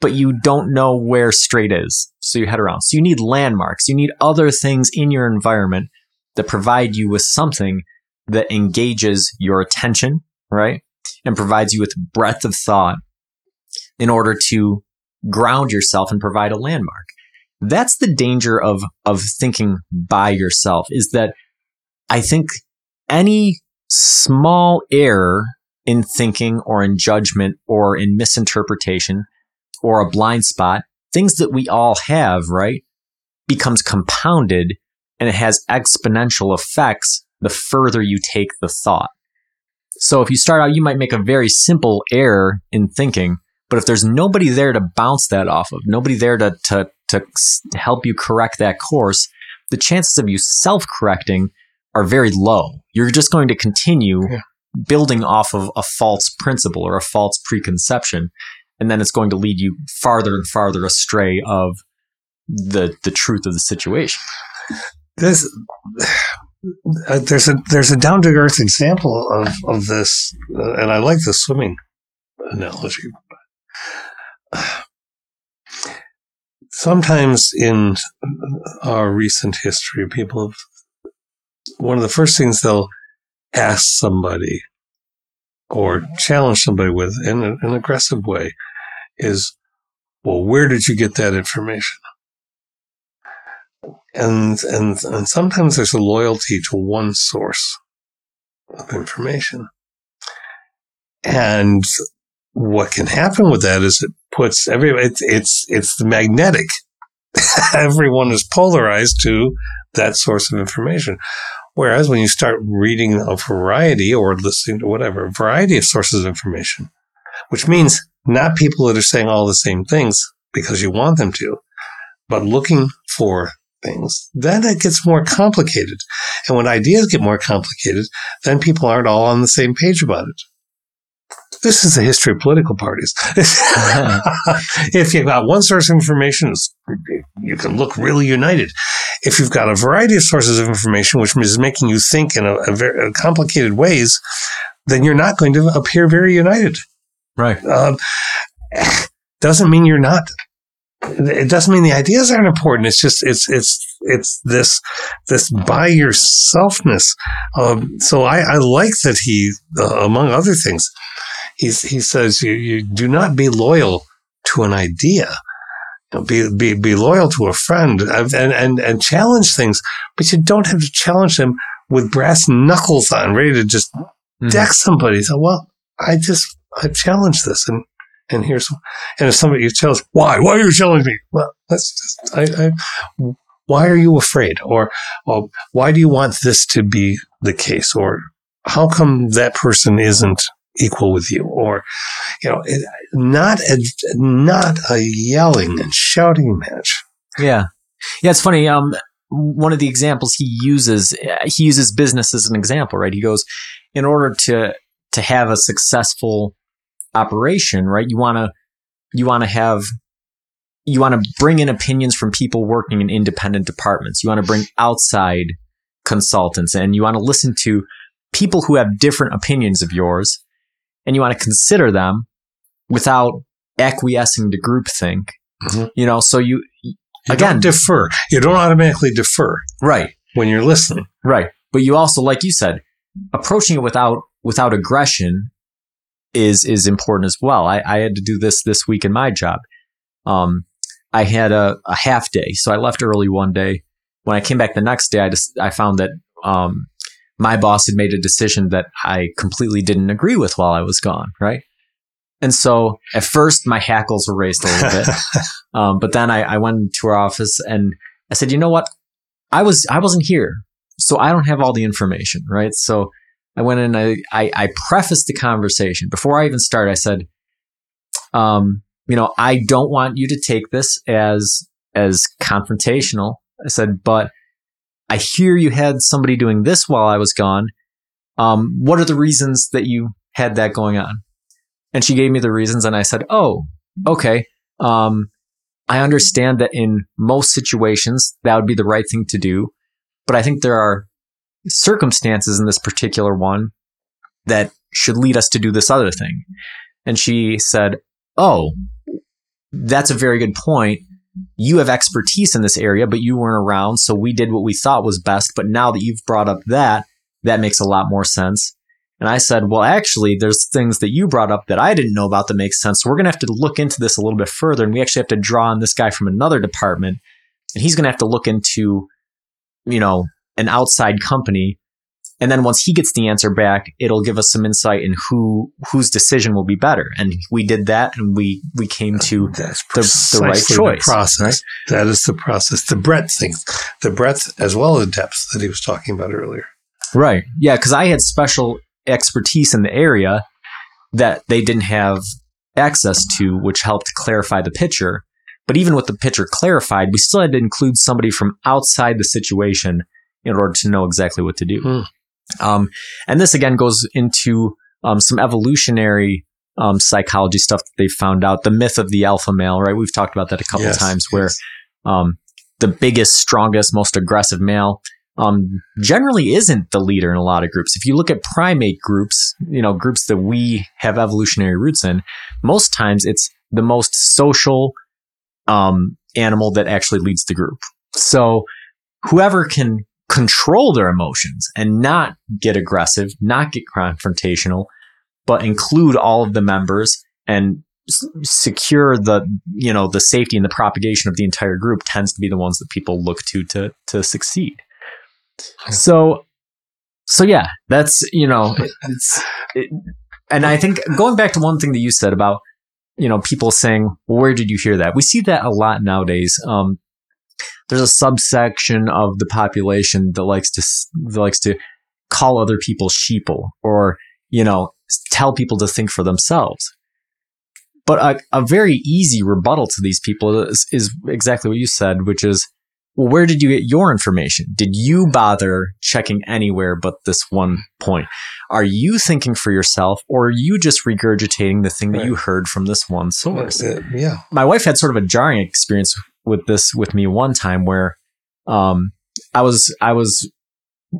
[SPEAKER 1] but you don't know where straight is. So you head around. So you need landmarks. You need other things in your environment that provide you with something that engages your attention right? And provides you with breadth of thought in order to ground yourself and provide a landmark. That's the danger of, of thinking by yourself is that I think any small error in thinking or in judgment or in misinterpretation or a blind spot, things that we all have, right, becomes compounded and it has exponential effects the further you take the thought. So if you start out, you might make a very simple error in thinking, but if there's nobody there to bounce that off of, nobody there to, to, to help you correct that course, the chances of you self correcting are very low. You're just going to continue yeah. building off of a false principle or a false preconception. And then it's going to lead you farther and farther astray of the, the truth of the situation.
[SPEAKER 2] This, uh, there's a there's a down to earth example of of this, uh, and I like the swimming analogy. Sometimes in our recent history, people have one of the first things they'll ask somebody or challenge somebody with in an aggressive way is, "Well, where did you get that information?" And and and sometimes there's a loyalty to one source of information. And what can happen with that is it puts every it's it's, it's the magnetic. Everyone is polarized to that source of information. Whereas when you start reading a variety or listening to whatever variety of sources of information which means not people that are saying all the same things because you want them to but looking for things, then it gets more complicated. And when ideas get more complicated, then people aren't all on the same page about it. This is the history of political parties. if you've got one source of information, you can look really united. if you've got a variety of sources of information, which is making you think in a, a very complicated ways, then you're not going to appear very united.
[SPEAKER 1] Right.
[SPEAKER 2] Um, doesn't mean you're not. It doesn't mean the ideas aren't important. It's just it's it's it's this this by yourselfness. Um, so I, I like that he, uh, among other things, he's, he says you, you do not be loyal to an idea. You know, be, be, be loyal to a friend and, and, and challenge things, but you don't have to challenge them with brass knuckles on, ready to just
[SPEAKER 1] Mhm.
[SPEAKER 2] deck somebody. So, well, I just, I challenge this and, and here's, and if somebody tells why, why are you telling me? Well, that's just, I, I, why are you afraid? Or, or why do you want this to be the case? Or how come that person isn't equal with you? Or, you know, not a, not a yelling and shouting match.
[SPEAKER 1] Yeah. Yeah, it's funny. Um, one of the examples he uses, he uses business as an example, right? He goes, in order to to have a successful operation, right? You want to you want to have you want to bring in opinions from people working in independent departments. You want to bring outside consultants and you want to listen to people who have different opinions of yours and you want to consider them without acquiescing to groupthink.
[SPEAKER 2] Mhm.
[SPEAKER 1] You know, so you
[SPEAKER 2] You
[SPEAKER 1] Again-
[SPEAKER 2] don't defer. You don't automatically defer
[SPEAKER 1] right
[SPEAKER 2] when you're listening.
[SPEAKER 1] Right. But you also, like you said, approaching it without without aggression is is important as well. I, I had to do this this week in my job. Um, I had a, a half day, so I left early one day. When I came back the next day, I just I found that um, my boss had made a decision that I completely didn't agree with while I was gone. Right. And so at first my hackles were raised a little bit. Um, but then I, I went to our office and I said, you know what? I was I wasn't here, so I don't have all the information, right? So I went in. I I, I prefaced the conversation before I even started. I said, um, you know, I don't want you to take this as as confrontational. I said, but I hear you had somebody doing this while I was gone. Um, what are the reasons that you had that going on? And she gave me the reasons, and I said, oh, okay. Um, I understand that in most situations that would be the right thing to do, but I think there are circumstances in this particular one that should lead us to do this other thing. And she said, Oh, that's a very good point. You have expertise in this area, but you weren't around. So we did what we thought was best. But now that you've brought up that, that makes a lot more sense. And I said, well, actually, there's things that you brought up that I didn't know about that make sense. So we're going to have to look into this a little bit further. And we actually have to draw on this guy from another department. And he's going to have to look into, you know, an outside company. And then once he gets the answer back, it'll give us some insight in who whose decision will be better. And we did that, and we we came to
[SPEAKER 2] That's
[SPEAKER 1] the- the right choice,
[SPEAKER 2] process.
[SPEAKER 1] right?
[SPEAKER 2] That is the process. The breadth thing, the breadth as well as depth that he was talking about earlier.
[SPEAKER 1] right, yeah, because I had special expertise in the area that they didn't have access to, which helped clarify the picture. But even with the picture clarified, we still had to include somebody from outside the situation in order to know exactly what to do.
[SPEAKER 2] Hmm.
[SPEAKER 1] Um, and this again goes into um, some evolutionary um, psychology stuff that they found out. The myth of the alpha male, right? We've talked about that a couple
[SPEAKER 2] Yes,
[SPEAKER 1] times, where
[SPEAKER 2] yes.
[SPEAKER 1] um, the biggest, strongest, most aggressive male um, generally isn't the leader in a lot of groups. If you look at primate groups, you know, groups that we have evolutionary roots in, most times it's the most social um, animal that actually leads the group. So whoever can control their emotions and not get aggressive, not get confrontational, but include all of the members and s- secure the you know the safety and the propagation of the entire group tends to be the ones that people look to to to succeed. So so yeah, that's you know it- it's it, and I think going back to one thing that you said about you know people saying well, where did you hear that? We see that a lot nowadays. Um, there's a subsection of the population that likes to that likes to call other people sheeple or you know tell people to think for themselves. But a, a very easy rebuttal to these people is, is exactly what you said, which is, well, where did you get your information? Did you bother checking anywhere but this one point? Are you thinking for yourself or are you just regurgitating the thing that you heard from this one source?
[SPEAKER 2] Uh, yeah.
[SPEAKER 1] my wife had sort of a jarring experience with this with me one time where Um, I was I was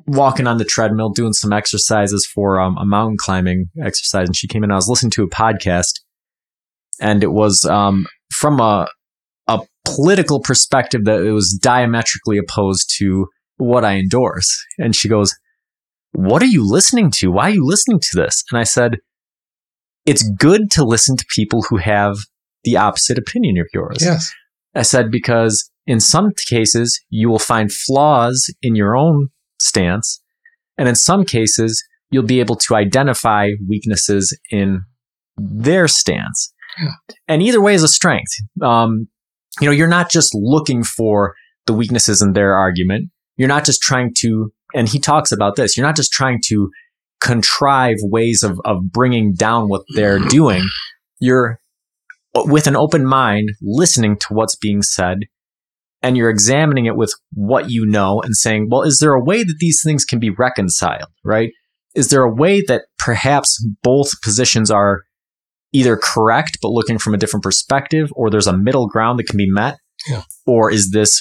[SPEAKER 1] walking on the treadmill doing some exercises for um, a mountain climbing exercise, and she came in. I was listening to a podcast, and it was um, from a a political perspective that it was diametrically opposed to what I endorse. And she goes, "What are you listening to? Why are you listening to this?" And I said, "It's good to listen to people who have the opposite opinion of yours."
[SPEAKER 2] Yes.
[SPEAKER 1] I said, because in some cases, you will find flaws in your own stance. And in some cases, you'll be able to identify weaknesses in their stance. And either way is a strength. Um, you know, you're not just looking for the weaknesses in their argument. You're not just trying to, and he talks about this, you're not just trying to contrive ways of, of bringing down what they're doing. You're with an open mind, listening to what's being said, and you're examining it with what you know and saying, well, is there a way that these things can be reconciled, right? Is there a way that perhaps both positions are either correct, but looking from a different perspective, or there's a middle ground that can be met?
[SPEAKER 2] Yeah.
[SPEAKER 1] Or is this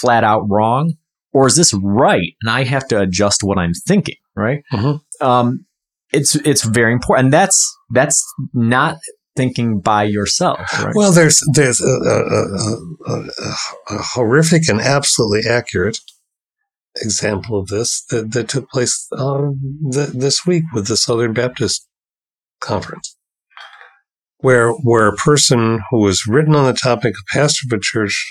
[SPEAKER 1] flat out wrong? Or is this right? And I have to adjust what I'm thinking, right?
[SPEAKER 2] Mhm.
[SPEAKER 1] Um, it's, it's very important. And that's, that's not thinking by yourself, right?
[SPEAKER 2] Well, there's there's a, a, a, a, horrific and absolutely accurate example of this that, that took place um, th- this week with the Southern Baptist Conference, where where a person who was written on the topic of pastor of a church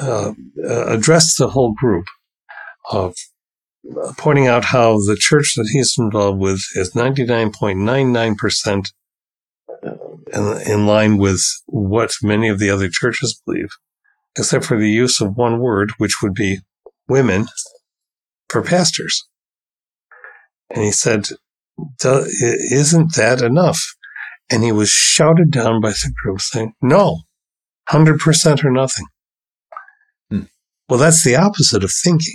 [SPEAKER 2] uh, addressed the whole group of uh, pointing out how the church that he's involved with is 99.99 percent in, in line with what many of the other churches believe, except for the use of one word, which would be women for pastors. And he said, "Do- Isn't that enough? And he was shouted down by the group saying, No, 100% or nothing.
[SPEAKER 1] Hmm.
[SPEAKER 2] Well, that's the opposite of thinking.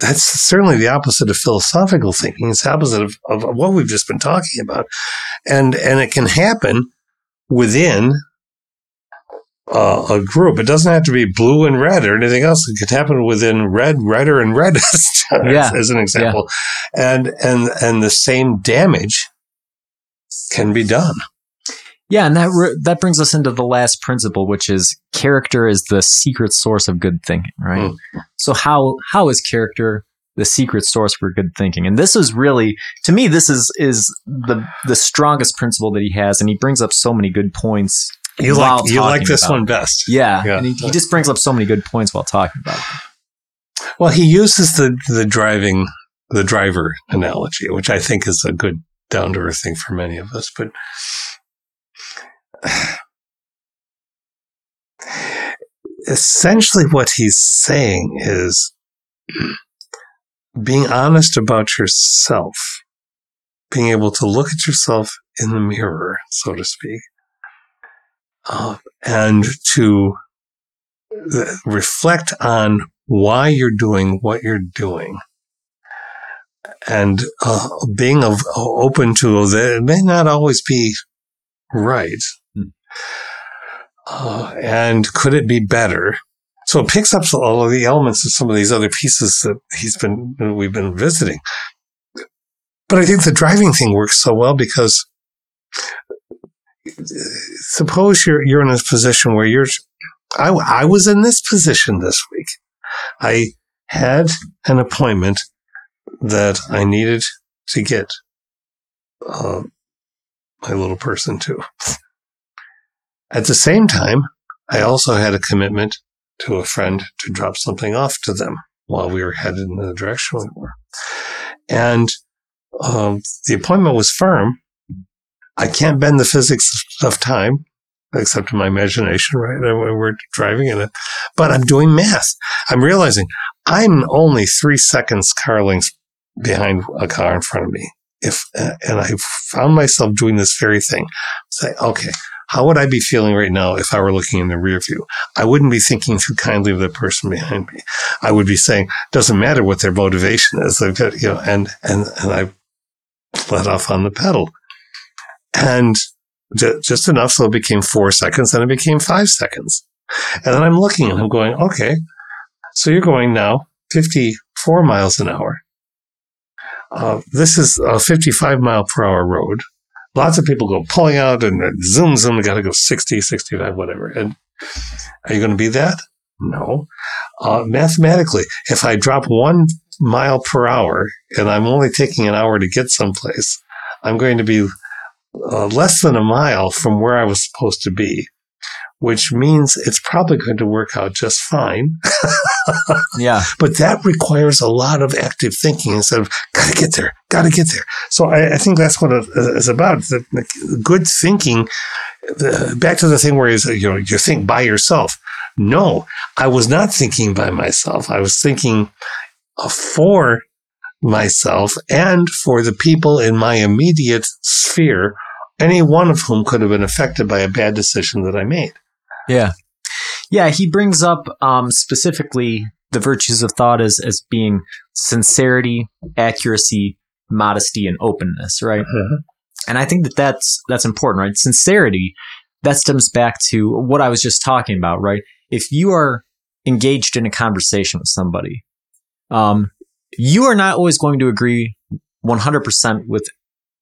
[SPEAKER 2] That's certainly the opposite of philosophical thinking. It's the opposite of, of what we've just been talking about. And, and it can happen within uh, a group. It doesn't have to be blue and red or anything else. It could happen within red, redder, and reddest,
[SPEAKER 1] Yeah.
[SPEAKER 2] as an example. And and and the same damage can be done.
[SPEAKER 1] Yeah, and that re- that brings us into the last principle, which is character is the secret source of good thinking, right? Hmm. So how how is character the secret source for good thinking? And this is really, to me, this is is the the strongest principle that he has, and he brings up so many good points.
[SPEAKER 2] You like you like this one best.
[SPEAKER 1] Yeah,
[SPEAKER 2] Yeah.
[SPEAKER 1] and he, he just brings up so many good points while talking about it.
[SPEAKER 2] Well, he uses the the driving the driver analogy, which I think is a good down to earth thing for many of us. But essentially, what he's saying is being honest about yourself, being able to look at yourself in the mirror, so to speak, uh, and to uh, reflect on why you're doing what you're doing and uh, being of, open to that it may not always be right. Uh, and could it be better? So it picks up all of the elements of some of these other pieces that he's been we've been visiting. But i think the driving thing works so well because suppose you're you're in a position where you're I, I was in this position this week. I had an appointment that I needed to get uh, my little person to. At the same time, I also had a commitment to a friend to drop something off to them while we were headed in the direction we were. And um, the appointment was firm. I can't bend the physics of time, except in my imagination, right? We're driving in it, but I'm doing math. I'm realizing I'm only three seconds car lengths behind a car in front of me. If uh, and I found myself doing this very thing, say, okay, how would I be feeling right now if I were looking in the rear view? I wouldn't be thinking too kindly of the person behind me. I would be saying, doesn't matter what their motivation is, they've got, you know, and and and I let off on the pedal, and ju- just enough so it became four seconds, then it became five seconds. And then I'm looking and I'm going, okay, So you're going now 54 miles an hour. Uh, this is a 55 mile per hour road. Lots of people go pulling out and zoom, zoom, got to go 60, 65, whatever. And are you going to be that? No. Uh, mathematically, if I drop one mile per hour and I'm only taking an hour to get someplace, I'm going to be uh, less than a mile from where I was supposed to be, which means it's probably going to work out just fine.
[SPEAKER 1] Yeah.
[SPEAKER 2] but that requires a lot of active thinking instead of gotta get there, gotta get there. So I, I think that's what it is about. The, the good thinking. Uh, back to the thing where is you know you think by yourself. No, I was not thinking by myself. I was thinking uh, for myself and for the people in my immediate sphere, any one of whom could have been affected by a bad decision that I made.
[SPEAKER 1] Yeah. Yeah, he brings up um, specifically the virtues of thought as, as being sincerity, accuracy, modesty, and openness, right? And I think that that's that's important, right? Sincerity that stems back to what I was just talking about, right? If you are engaged in a conversation with somebody, um, you are not always going to agree 100% with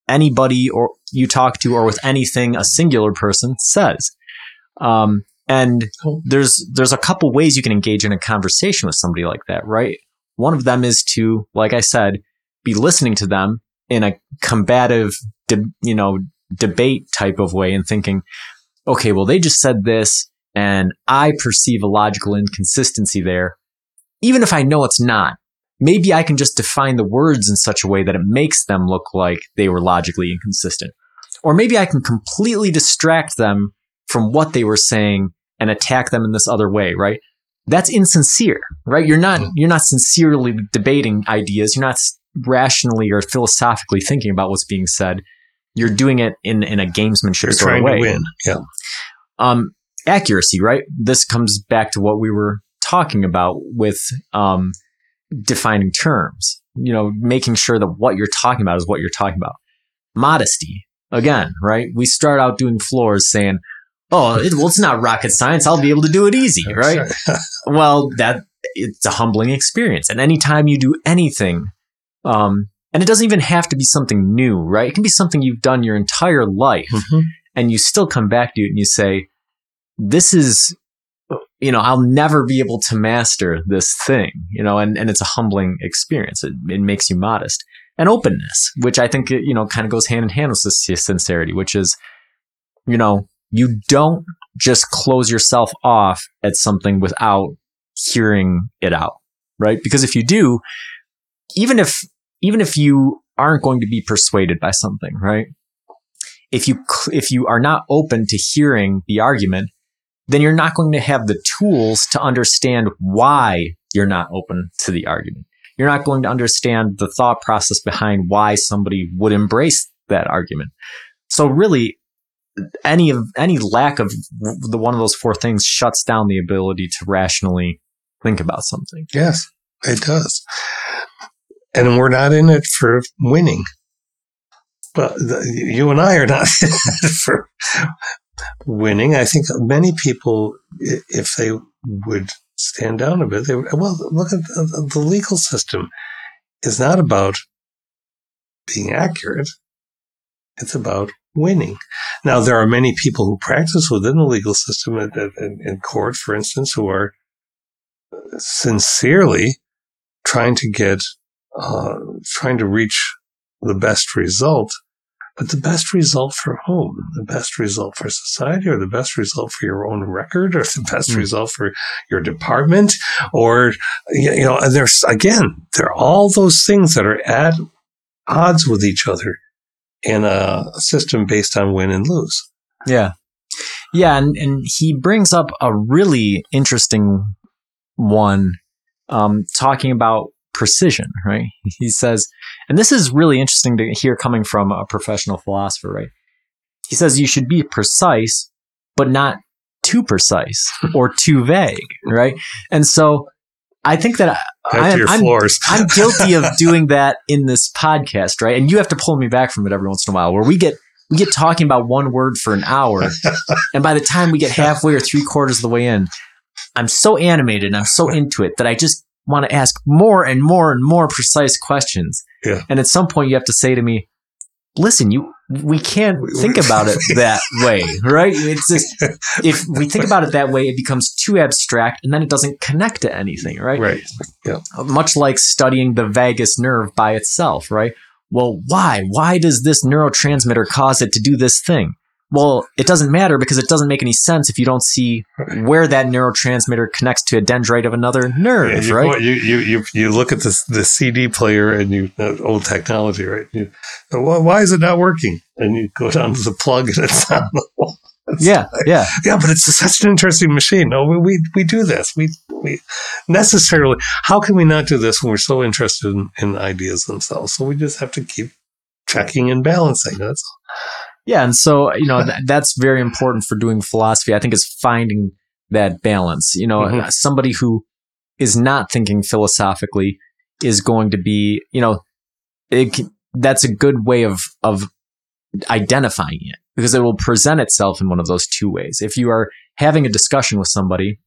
[SPEAKER 1] anybody or you talk to or with anything a singular person says. Um, and there's there's a couple ways you can engage in a conversation with somebody like that, right? One of them is to, like I said, be listening to them in a combative, de- you know, debate type of way and thinking, okay, well, they just said this and I perceive a logical inconsistency there. Even if I know it's not, maybe I can just define the words in such a way that it makes them look like they were logically inconsistent. Or maybe I can completely distract them from what they were saying and attack them in this other way, right? That's insincere, right? You're not, you're not sincerely debating ideas. You're not rationally or philosophically thinking about what's being said. You're doing it in, in a gamesmanship
[SPEAKER 2] You're
[SPEAKER 1] sort of
[SPEAKER 2] trying
[SPEAKER 1] way
[SPEAKER 2] to win. Yeah.
[SPEAKER 1] um, accuracy, right? This comes back to what we were talking about with um, defining terms. You know, making sure that what you're talking about is what you're talking about. Modesty, again, right? We start out doing floors saying, "Oh, it, well, it's not rocket science. I'll be able to do it easy," right? well, that it's a humbling experience, and anytime you do anything, um, and it doesn't even have to be something new, right? It can be something you've done your entire life
[SPEAKER 2] Mhm.
[SPEAKER 1] and you still come back to it and you say, this is, you know, I'll never be able to master this thing, you know, and, and it's a humbling experience. It, it makes you modest and openness, which I think, you know, kind of goes hand in hand with this sincerity, which is, you know, you don't just close yourself off at something without hearing it out, right? Because if you do, even if, even if you aren't going to be persuaded by something, right? if you if you are not open to hearing the argument, then you're not going to have the tools to understand why you're not open to the argument. You're not going to understand the thought process behind why somebody would embrace that argument. So really, any of any lack of the one of those four things shuts down the ability to rationally think about something.
[SPEAKER 2] Yes, it does. And we're not in it for winning. But the, you and I are not for winning. I think many people, if they would stand down a bit, they would, well, look at the, the legal system. Is not about being accurate. It's about winning. Now, there are many people who practice within the legal system in, court, for instance, who are sincerely trying to get, uh, trying to reach the best result. But the best result for whom? The best result for society or the best result for your own record or the best
[SPEAKER 1] Hmm.
[SPEAKER 2] result for your department? Or, you you know, and there's, again, there are all those things that are at odds with each other in a system based on win and lose.
[SPEAKER 1] Yeah. Yeah, and, and he brings up a really interesting one um, talking about precision, right? He says, and this is really interesting to hear coming from a professional philosopher, right? He says you should be precise, but not too precise or too vague, right? And so I think that I, am I'm. I'm guilty of doing that in this podcast, right? And you have to pull me back from it every once in a while, where we get we get talking about one word for an hour, and by the time we get halfway or three quarters of the way in, I'm so animated and I'm so into it that I just want to ask more and more and more precise questions.
[SPEAKER 2] Yeah.
[SPEAKER 1] And at some point you have to say to me, listen, you, we can't think about it that way, right? It's just, if we think about it that way, it becomes too abstract and then it doesn't connect to anything, right?
[SPEAKER 2] Right. Yeah.
[SPEAKER 1] Much like studying the vagus nerve by itself, right? Well, why? Why does this neurotransmitter cause it to do this thing? Well, it doesn't matter because it doesn't make any sense if you don't see where that neurotransmitter connects to a dendrite of another nerve,
[SPEAKER 2] Yeah, you,
[SPEAKER 1] right?
[SPEAKER 2] You, you you you look at this the CD player and you uh, old technology, right? You, why, why is it not working? And you go down to the plug and it's on the wall.
[SPEAKER 1] Yeah, yeah.
[SPEAKER 2] Yeah, but it's such an interesting machine. No, we, we we do this. We we necessarily. How can we not do this when we're so interested in, in ideas themselves? So we just have to keep checking and balancing. That's
[SPEAKER 1] Yeah, and so you know th- that's very important for doing philosophy. I think is finding that balance. You know,
[SPEAKER 2] Mhm.
[SPEAKER 1] somebody who is not thinking philosophically is going to be, you know, can- that's a good way of of identifying it because it will present itself in one of those two ways. If you are having a discussion with somebody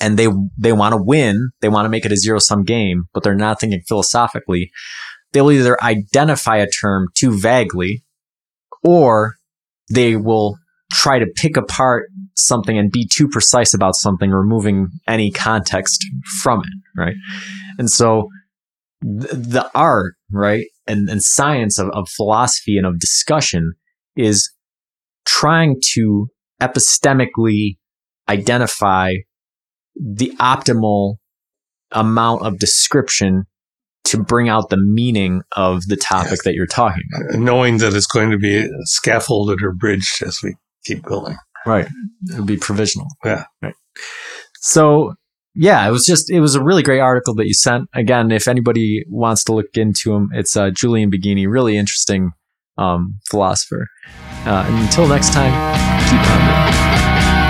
[SPEAKER 1] and they they want to win, they want to make it a zero sum game, but they're not thinking philosophically, they'll either identify a term too vaguely or they will try to pick apart something and be too precise about something, removing any context from it, right? And so th- the art, right, and, and science of, of philosophy and of discussion is trying to epistemically identify the optimal amount of description to bring out the meaning of the topic
[SPEAKER 2] Yes.
[SPEAKER 1] that you're talking about.
[SPEAKER 2] knowing that it's going to be scaffolded or bridged as we keep going.
[SPEAKER 1] Right. It would be provisional.
[SPEAKER 2] Yeah.
[SPEAKER 1] Right. So yeah, it was just it was a really great article that you sent. Again, if anybody wants to look into him, it's uh, Julian Baggini, really interesting um, philosopher. Uh, and until next time, keep.